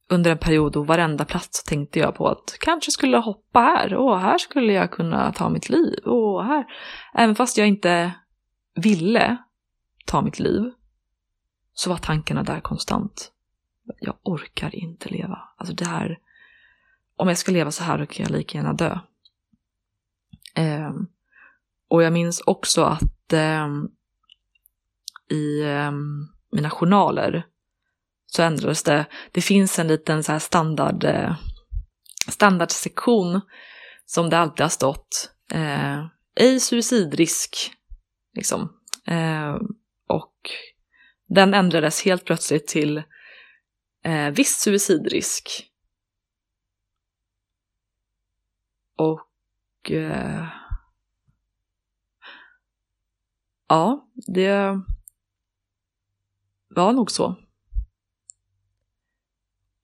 under en period och varenda plats tänkte jag på att kanske skulle hoppa här och här skulle jag kunna ta mitt liv och här. Även fast jag inte ville ta mitt liv så var tankarna där konstant. Jag orkar inte leva. Alltså det här, om jag ska leva så här då kan jag lika gärna dö. Eh, och jag minns också att eh, i eh, mina journaler så ändrades det. Det finns en liten så här standard, eh, standardsektion som det alltid har stått. Eh, ej suicidrisk, liksom. Ehm, den ändrades helt plötsligt till eh, viss suicidrisk. Och eh, ja, det var nog så.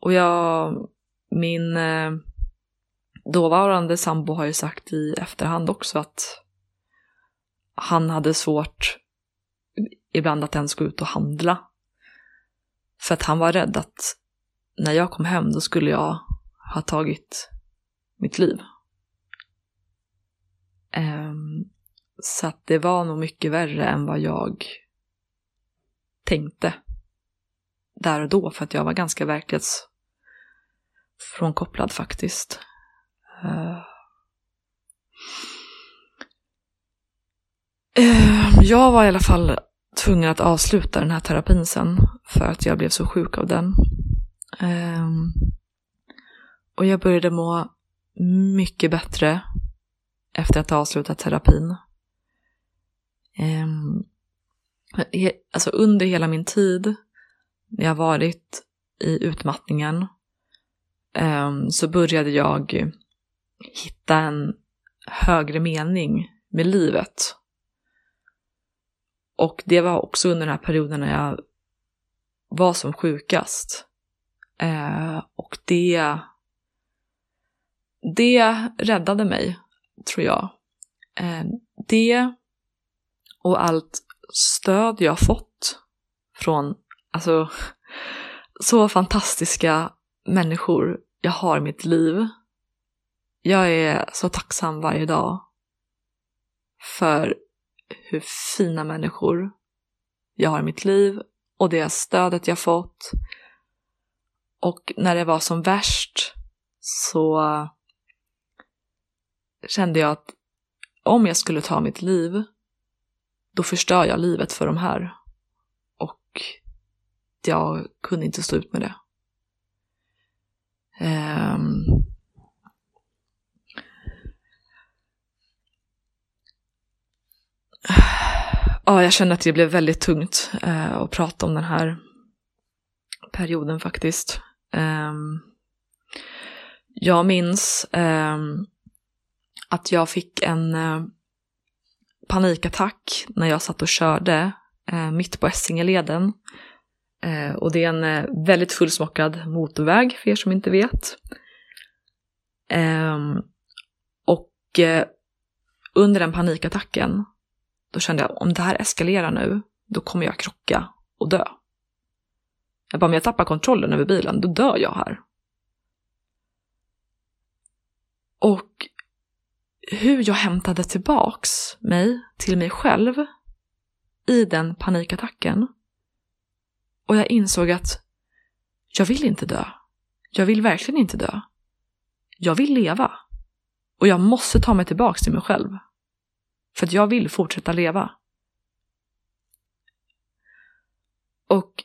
Och jag, min eh, dåvarande sambo har ju sagt i efterhand också att han hade svårt ibland att ens gå ut och handla. För att han var rädd att när jag kom hem då skulle jag ha tagit mitt liv. Um, så att det var nog mycket värre än vad jag tänkte där och då för att jag var ganska verklighetsfrånkopplad faktiskt. Uh, uh, jag var i alla fall tvungen att avsluta den här terapin sen för att jag blev så sjuk av den. Um, och jag började må mycket bättre efter att ha avslutat terapin. Um, alltså under hela min tid när jag varit i utmattningen um, så började jag hitta en högre mening med livet. Och det var också under den här perioden när jag var som sjukast. Eh, och det, det räddade mig, tror jag. Eh, det och allt stöd jag fått från, alltså, så fantastiska människor jag har i mitt liv. Jag är så tacksam varje dag för hur fina människor jag har i mitt liv och det stödet jag fått. Och när det var som värst så kände jag att om jag skulle ta mitt liv då förstör jag livet för de här. Och jag kunde inte stå ut med det. Um, ja, jag känner att det blev väldigt tungt eh, att prata om den här perioden faktiskt. Eh, jag minns eh, att jag fick en eh, panikattack när jag satt och körde eh, mitt på Essingeleden. Eh, och det är en eh, väldigt fullsmockad motorväg för er som inte vet. Ehm, och eh, under den panikattacken då kände jag om det här eskalerar nu, då kommer jag krocka och dö. Jag bara, om jag tappar kontrollen över bilen, då dör jag här. Och hur jag hämtade tillbaks mig till mig själv i den panikattacken. Och jag insåg att jag vill inte dö. Jag vill verkligen inte dö. Jag vill leva. Och jag måste ta mig tillbaks till mig själv. För att jag vill fortsätta leva. Och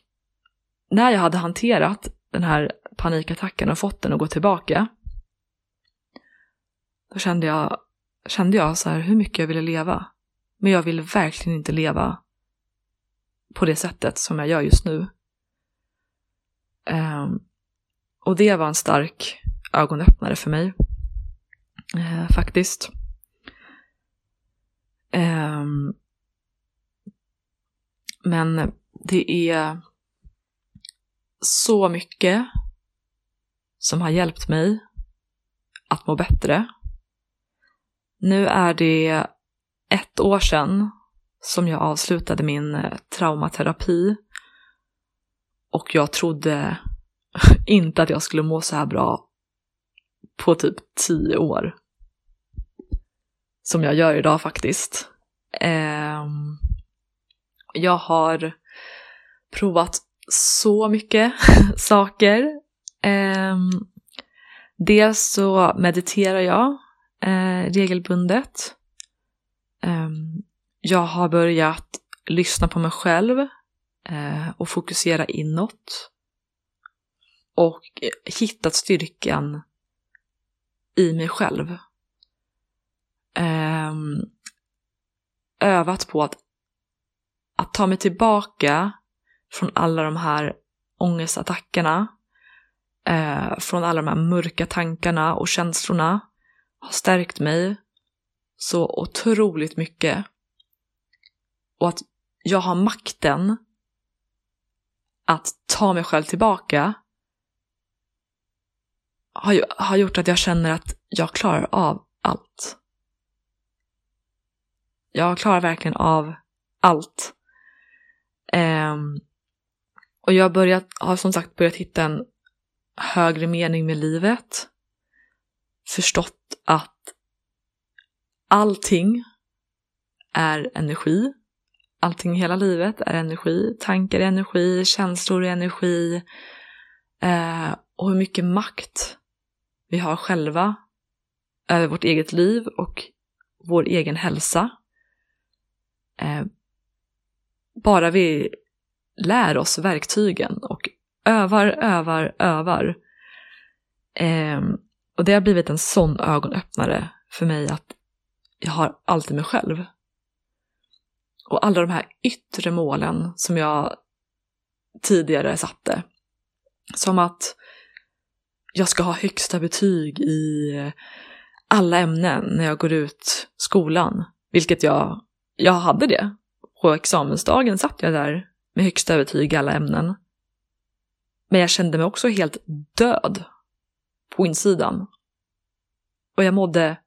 när jag hade hanterat den här panikattacken och fått den att gå tillbaka, då kände jag, kände jag så här hur mycket jag ville leva. Men jag ville verkligen inte leva på det sättet som jag gör just nu. Um, och det var en stark ögonöppnare för mig. Uh, faktiskt. Um, men det är så mycket som har hjälpt mig att må bättre. Nu är det ett år sedan som jag avslutade min eh, traumaterapi. Och jag trodde inte att jag skulle må så här bra på typ tio år. Som jag gör idag faktiskt. Eh, jag har provat så mycket saker. Eh, dels så mediterar jag eh, regelbundet. Ehm, jag har börjat lyssna på mig själv eh, och fokusera inåt. Och hittat styrkan i mig själv eh, övat på att att ta mig tillbaka från alla de här ångestattackerna, eh, från alla de här mörka tankarna och känslorna har stärkt mig så otroligt mycket. Och att jag har makten att ta mig själv tillbaka har, har gjort att jag känner att jag klarar av allt. Jag klarar verkligen av allt. Um, och jag har, börjat, har som sagt börjat hitta en högre mening med livet. Förstått att allting är energi. Allting i hela livet är energi. Tankar är energi, känslor är energi. Eh, och hur mycket makt vi har själva över vårt eget liv och vår egen hälsa. Eh, bara vi lär oss verktygen och övar, övar, övar. Eh, och det har blivit en sån ögonöppnare för mig att jag har alltid mig själv. Och alla de här yttre målen som jag tidigare satte. Som att jag ska ha högsta betyg i alla ämnen när jag går ut skolan. Vilket jag, jag hade det på examensdagen satt jag där med högsta övertyg i alla ämnen. Men jag kände mig också helt död på insidan. Och jag mådde,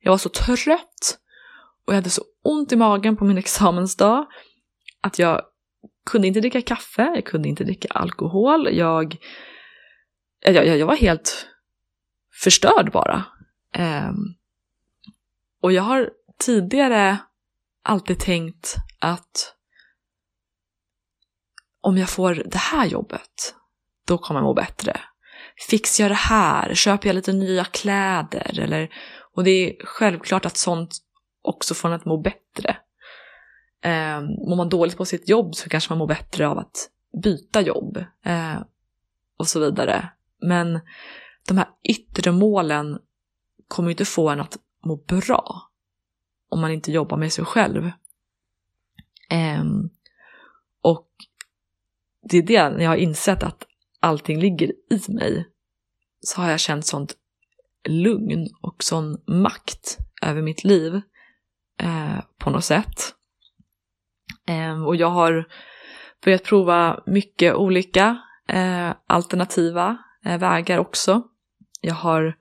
jag var så trött och jag hade så ont i magen på min examensdag att jag kunde inte dricka kaffe, jag kunde inte dricka alkohol, jag, jag, jag var helt förstörd bara. Um, och jag har tidigare alltid tänkt att om jag får det här jobbet, då kommer jag må bättre. Fixar jag det här? Köper jag lite nya kläder? Eller, och det är självklart att sånt också får en att må bättre. Eh, mår man dåligt på sitt jobb så kanske man mår bättre av att byta jobb eh, och så vidare. Men de här yttre målen kommer ju inte få en att må bra om man inte jobbar med sig själv. Um, och det är det, när jag har insett att allting ligger i mig, så har jag känt sånt lugn och sån makt över mitt liv eh, på något sätt. Eh, och jag har börjat prova mycket olika eh, alternativa eh, vägar också. Jag har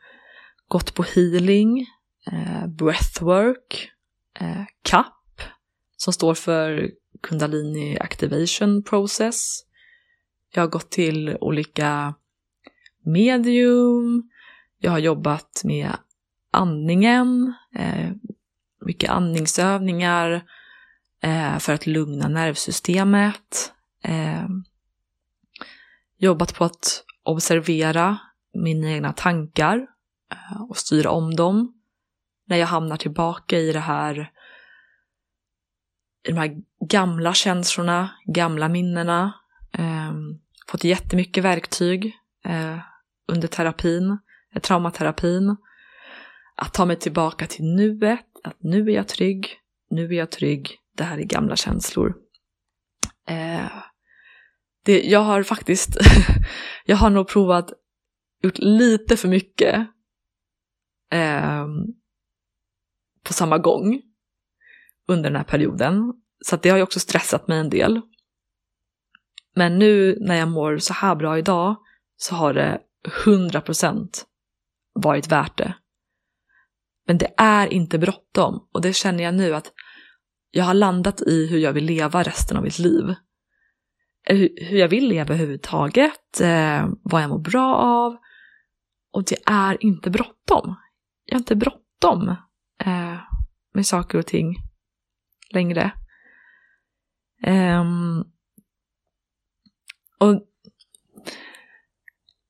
gått på healing, eh, breathwork, eh, CAP, som står för Kundalini Activation Process. Jag har gått till olika medium, jag har jobbat med andningen, eh, mycket andningsövningar eh, för att lugna nervsystemet. Eh, jobbat på att observera mina egna tankar eh, och styra om dem. När jag hamnar tillbaka i det här i de här gamla känslorna, gamla minnena, Eh, fått jättemycket verktyg eh, under terapin, eh, traumaterapin. Att ta mig tillbaka till nuet, att nu är jag trygg, nu är jag trygg, det här är gamla känslor. Eh, det, jag har faktiskt, jag har nog provat, gjort lite för mycket eh, på samma gång under den här perioden. Så det har ju också stressat mig en del. Men nu när jag mår så här bra idag så har det 100% varit värt det. Men det är inte bråttom och det känner jag nu att jag har landat i hur jag vill leva resten av mitt liv. Eh, hur jag vill leva överhuvudtaget, eh, vad jag mår bra av. Och det är inte bråttom. Jag har inte bråttom eh, med saker och ting längre. Um, och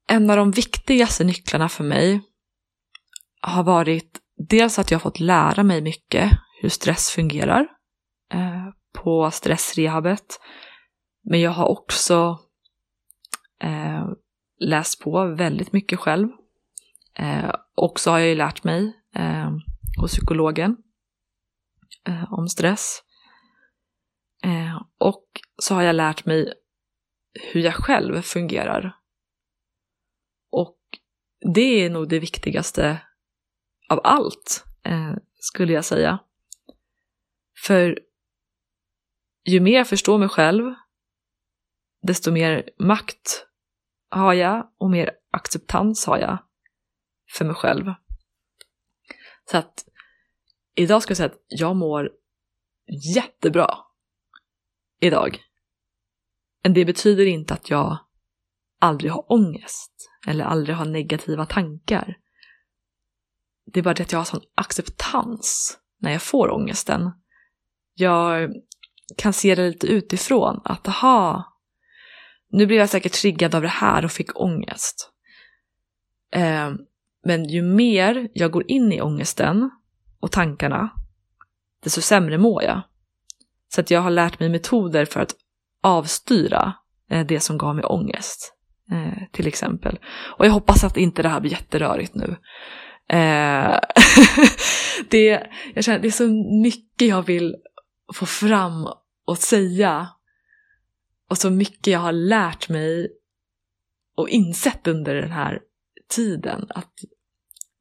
en av de viktigaste nycklarna för mig har varit dels att jag har fått lära mig mycket hur stress fungerar eh, på stressrehabet. Men jag har också eh, läst på väldigt mycket själv. Eh, och så har jag ju lärt mig eh, hos psykologen eh, om stress. Eh, och så har jag lärt mig hur jag själv fungerar. Och det är nog det viktigaste av allt, eh, skulle jag säga. För ju mer jag förstår mig själv, desto mer makt har jag och mer acceptans har jag för mig själv. Så att idag ska jag säga att jag mår jättebra idag. Men det betyder inte att jag aldrig har ångest eller aldrig har negativa tankar. Det är bara det att jag har sån acceptans när jag får ångesten. Jag kan se det lite utifrån, att aha, nu blev jag säkert triggad av det här och fick ångest. Eh, men ju mer jag går in i ångesten och tankarna, desto sämre mår jag. Så att jag har lärt mig metoder för att avstyra eh, det som gav mig ångest. Eh, till exempel. Och jag hoppas att inte det här blir jätterörigt nu. Eh, det, jag känner, det är så mycket jag vill få fram och säga. Och så mycket jag har lärt mig och insett under den här tiden. Att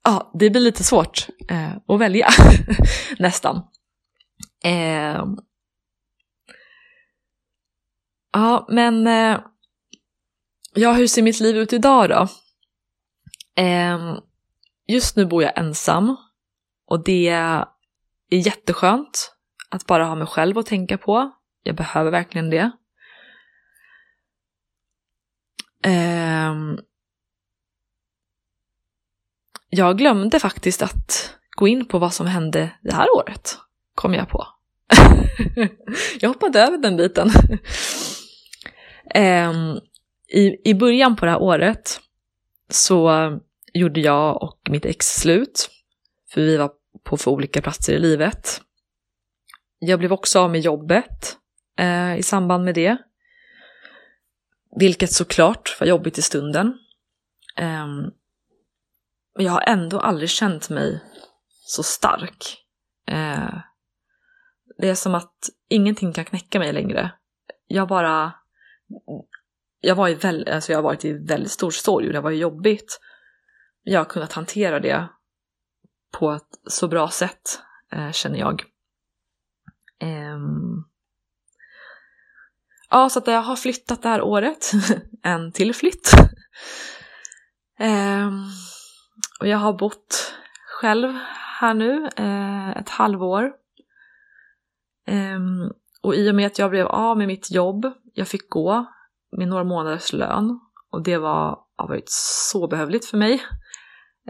ja, det blir lite svårt eh, att välja nästan. Eh, Ja, men eh, ja, hur ser mitt liv ut idag då? Eh, just nu bor jag ensam och det är jätteskönt att bara ha mig själv att tänka på. Jag behöver verkligen det. Ehm, jag glömde faktiskt att gå in på vad som hände det här året, kom jag på. jag hoppade över den biten. Um, i, I början på det här året så gjorde jag och mitt ex slut. För vi var på för olika platser i livet. Jag blev också av med jobbet eh, i samband med det. Vilket såklart var jobbigt i stunden. Eh, jag har ändå aldrig känt mig så stark. Eh, det är som att ingenting kan knäcka mig längre. Jag bara jag, var i väl, alltså jag har varit i väldigt stor sorg och det var jobbigt. Jag har kunnat hantera det på ett så bra sätt, eh, känner jag. Eh, ja, så att jag har flyttat det här året. en till flytt. eh, och jag har bott själv här nu eh, ett halvår. Ehm, och i och med att jag blev av med mitt jobb, jag fick gå med några månaders lön och det var, har varit så behövligt för mig.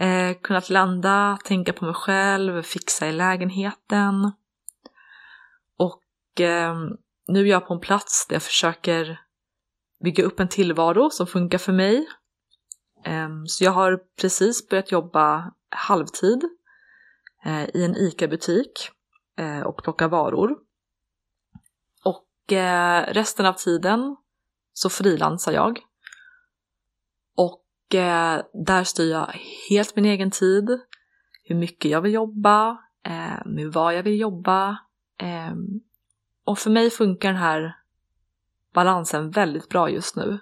Eh, kunnat landa, tänka på mig själv, fixa i lägenheten. Och eh, nu är jag på en plats där jag försöker bygga upp en tillvaro som funkar för mig. Ehm, så jag har precis börjat jobba halvtid eh, i en ICA-butik eh, och plocka varor. Och eh, resten av tiden så frilansar jag. Och där styr jag helt min egen tid, hur mycket jag vill jobba, med vad jag vill jobba. Ehm, och för mig funkar den här balansen väldigt bra just nu.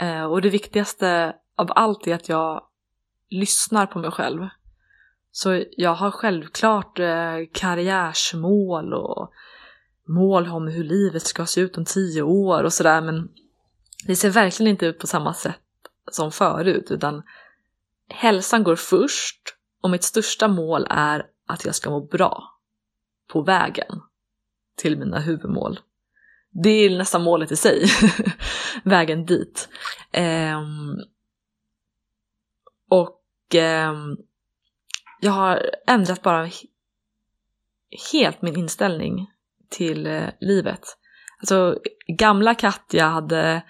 Eh, och det viktigaste av allt är att jag lyssnar på mig själv. Så jag har självklart eh, karriärsmål och mål om hur livet ska se ut om tio år och sådär men det ser verkligen inte ut på samma sätt som förut utan hälsan går först och mitt största mål är att jag ska må bra på vägen till mina huvudmål. Det är nästan målet i sig, vägen dit. Um, och um, jag har ändrat bara helt min inställning till uh, livet. Alltså gamla Katja hade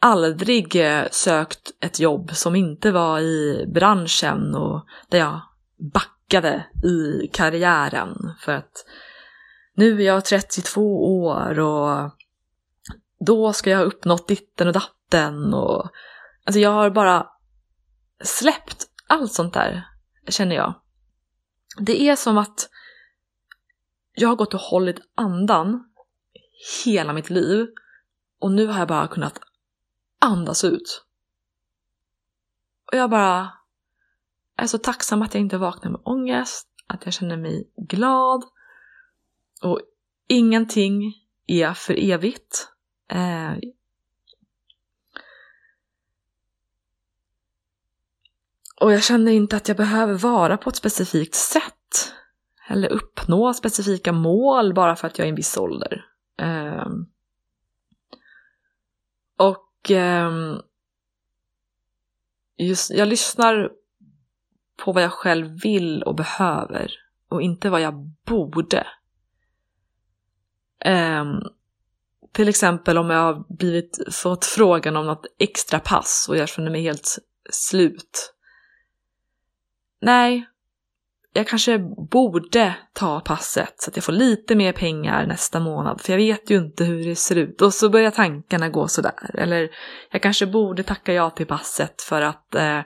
aldrig uh, sökt ett jobb som inte var i branschen och där jag backade i karriären för att nu är jag 32 år och då ska jag ha uppnått ditten och datten och alltså jag har bara släppt allt sånt där, känner jag. Det är som att jag har gått och hållit andan hela mitt liv och nu har jag bara kunnat andas ut. Och jag bara är så tacksam att jag inte vaknar med ångest, att jag känner mig glad och ingenting är för evigt. Eh, och jag känner inte att jag behöver vara på ett specifikt sätt. Eller uppnå specifika mål bara för att jag är i en viss ålder. Eh, och eh, just, jag lyssnar på vad jag själv vill och behöver och inte vad jag borde. Um, till exempel om jag har blivit, fått frågan om något extra pass och jag känner mig helt slut. Nej, jag kanske borde ta passet så att jag får lite mer pengar nästa månad för jag vet ju inte hur det ser ut och så börjar tankarna gå sådär. Eller jag kanske borde tacka ja till passet för att eh,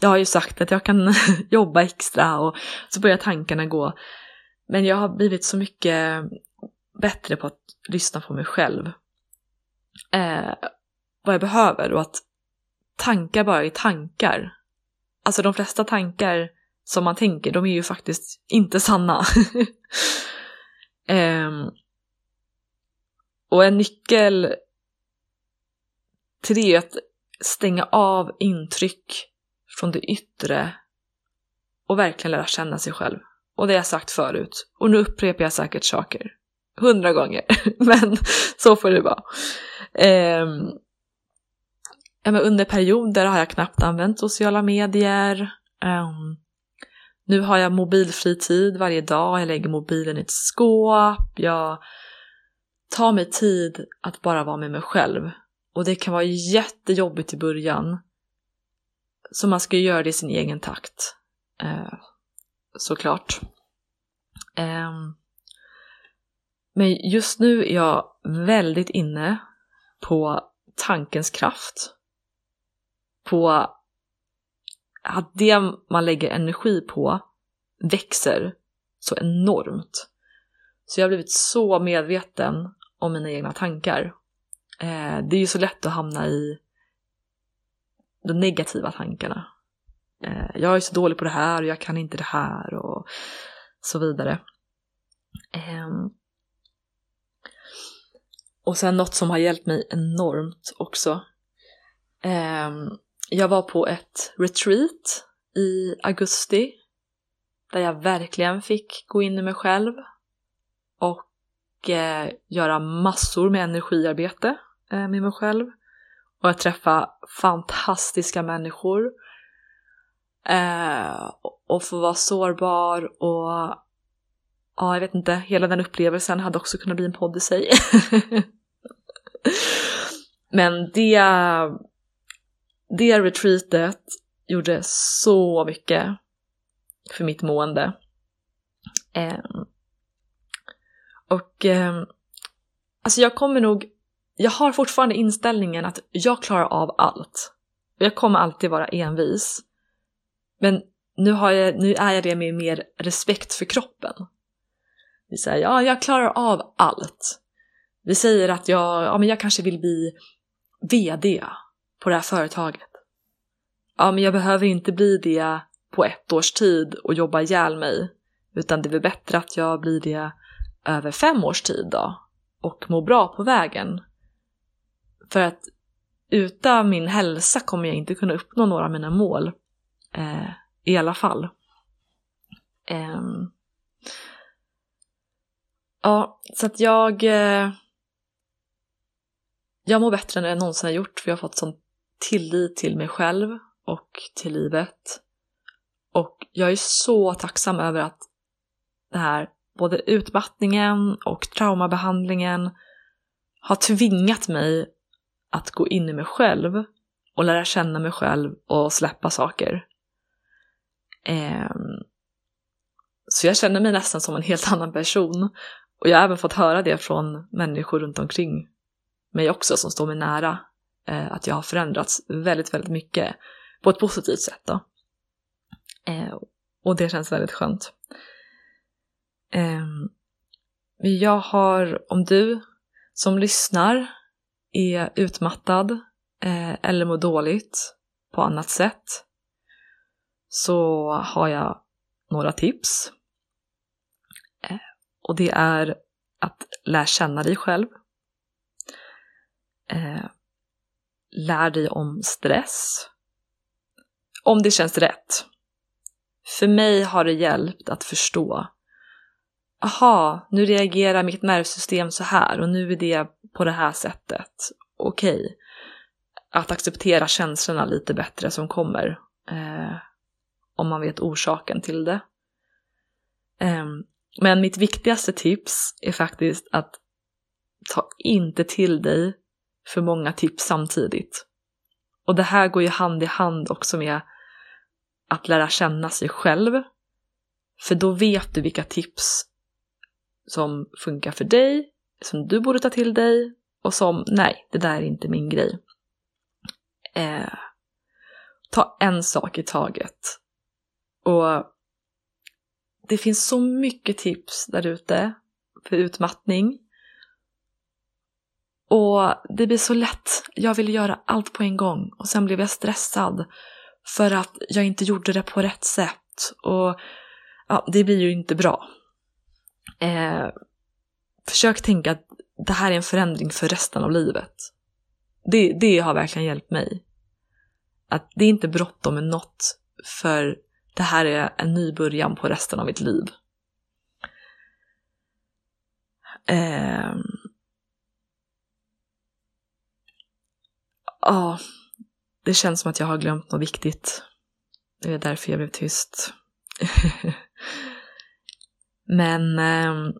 jag har ju sagt att jag kan jobba extra och så börjar tankarna gå. Men jag har blivit så mycket bättre på att lyssna på mig själv. Eh, vad jag behöver och att tankar bara är tankar. Alltså de flesta tankar som man tänker, de är ju faktiskt inte sanna. eh, och en nyckel till det är att stänga av intryck från det yttre och verkligen lära känna sig själv. Och det har jag sagt förut. Och nu upprepar jag säkert saker hundra gånger. Men så får det vara. Eh, ja, men under perioder har jag knappt använt sociala medier. Eh, nu har jag mobilfri tid varje dag, jag lägger mobilen i ett skåp, jag tar mig tid att bara vara med mig själv. Och det kan vara jättejobbigt i början. Så man ska ju göra det i sin egen takt. Eh, såklart. Um, men just nu är jag väldigt inne på tankens kraft. På att det man lägger energi på växer så enormt. Så jag har blivit så medveten om mina egna tankar. Eh, det är ju så lätt att hamna i de negativa tankarna. Eh, jag är så dålig på det här och jag kan inte det här och så vidare. Ehm, och sen något som har hjälpt mig enormt också. Ehm, jag var på ett retreat i augusti där jag verkligen fick gå in i mig själv och eh, göra massor med energiarbete eh, med mig själv. Och jag träffade fantastiska människor. Eh, och få vara sårbar och ja, jag vet inte, hela den upplevelsen hade också kunnat bli en podd i sig. Men det, det retreatet gjorde så mycket för mitt mående. Eh, och eh, Alltså jag kommer nog, jag har fortfarande inställningen att jag klarar av allt. Jag kommer alltid vara envis. Men nu, har jag, nu är jag det med mer respekt för kroppen. Vi säger ja, jag klarar av allt. Vi säger att jag, ja, men jag kanske vill bli VD på det här företaget. Ja, men jag behöver inte bli det på ett års tid och jobba ihjäl mig. Utan det är väl bättre att jag blir det över fem års tid då. Och mår bra på vägen. För att utan min hälsa kommer jag inte kunna uppnå några av mina mål. Eh, I alla fall. Eh, ja, så att jag... Eh, jag mår bättre än jag någonsin har gjort för jag har fått sån tillit till mig själv och till livet. Och jag är så tacksam över att det här, både utmattningen och traumabehandlingen har tvingat mig att gå in i mig själv och lära känna mig själv och släppa saker. Eh, så jag känner mig nästan som en helt annan person. Och jag har även fått höra det från människor runt omkring mig också som står mig nära. Eh, att jag har förändrats väldigt, väldigt mycket på ett positivt sätt då. Eh, och det känns väldigt skönt. Eh, jag har, om du som lyssnar är utmattad eh, eller mår dåligt på annat sätt så har jag några tips. Och det är att lära känna dig själv. Eh, lär dig om stress. Om det känns rätt. För mig har det hjälpt att förstå. Aha, nu reagerar mitt nervsystem så här och nu är det på det här sättet. Okej. Okay. Att acceptera känslorna lite bättre som kommer. Eh, om man vet orsaken till det. Ehm, men mitt viktigaste tips är faktiskt att ta inte till dig för många tips samtidigt. Och det här går ju hand i hand också med att lära känna sig själv. För då vet du vilka tips som funkar för dig, som du borde ta till dig och som nej, det där är inte min grej. Eh, ta en sak i taget. Och det finns så mycket tips där ute för utmattning. Och det blir så lätt. Jag ville göra allt på en gång och sen blev jag stressad för att jag inte gjorde det på rätt sätt. Och ja, det blir ju inte bra. Eh, försök tänka att det här är en förändring för resten av livet. Det, det har verkligen hjälpt mig. Att det är inte bråttom med något, för det här är en ny början på resten av mitt liv. Eh, Ja, det känns som att jag har glömt något viktigt. Det är därför jag blev tyst. Men eh,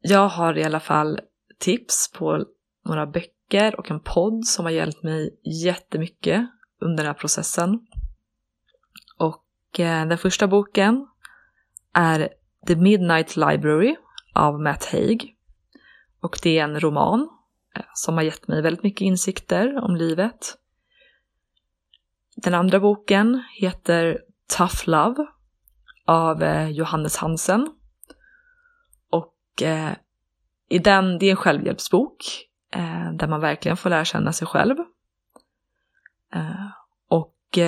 jag har i alla fall tips på några böcker och en podd som har hjälpt mig jättemycket under den här processen. Och eh, den första boken är The Midnight Library av Matt Haig. Och det är en roman eh, som har gett mig väldigt mycket insikter om livet. Den andra boken heter Tough Love av eh, Johannes Hansen. Och eh, i den, det är en självhjälpsbok eh, där man verkligen får lära känna sig själv. Och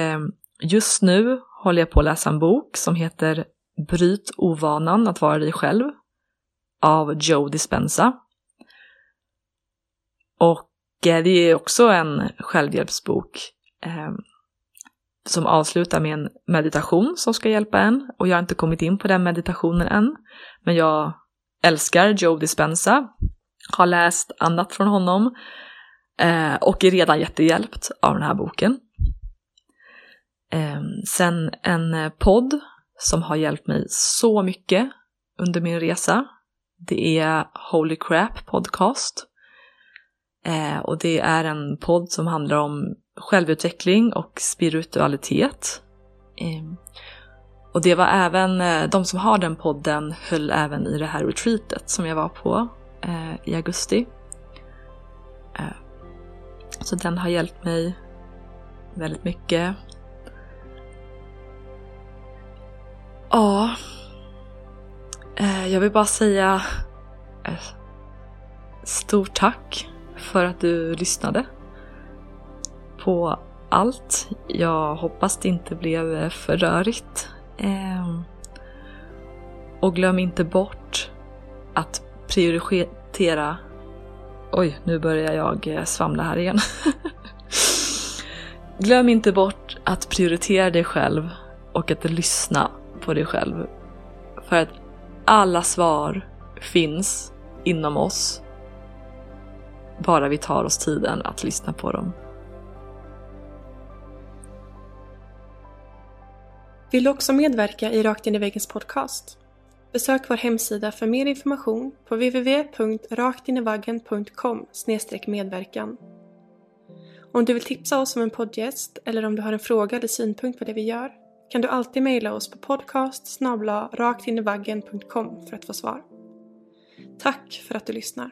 just nu håller jag på att läsa en bok som heter Bryt ovanan att vara dig själv av Joe Dispenza. Och eh, det är också en självhjälpsbok eh, som avslutar med en meditation som ska hjälpa en. Och jag har inte kommit in på den meditationen än. Men jag älskar Joe Dispenza, har läst annat från honom eh, och är redan jättehjälpt av den här boken. Eh, sen en eh, podd som har hjälpt mig så mycket under min resa. Det är Holy Crap Podcast Eh, och det är en podd som handlar om självutveckling och spiritualitet. Eh, och det var även, eh, de som har den podden höll även i det här retreatet som jag var på eh, i augusti. Eh, så den har hjälpt mig väldigt mycket. Ja, eh, jag vill bara säga eh, stort tack för att du lyssnade på allt. Jag hoppas det inte blev för rörigt. Ehm, och glöm inte bort att prioritera... Oj, nu börjar jag eh, svamla här igen. glöm inte bort att prioritera dig själv och att lyssna på dig själv. För att alla svar finns inom oss. Bara vi tar oss tiden att lyssna på dem. Vill du också medverka i Rakt in i väggens podcast? Besök vår hemsida för mer information på www.raktinivaggen.com medverkan. Om du vill tipsa oss om en poddgäst eller om du har en fråga eller synpunkt på det vi gör kan du alltid mejla oss på podcast raktinivaggen.com för att få svar. Tack för att du lyssnar!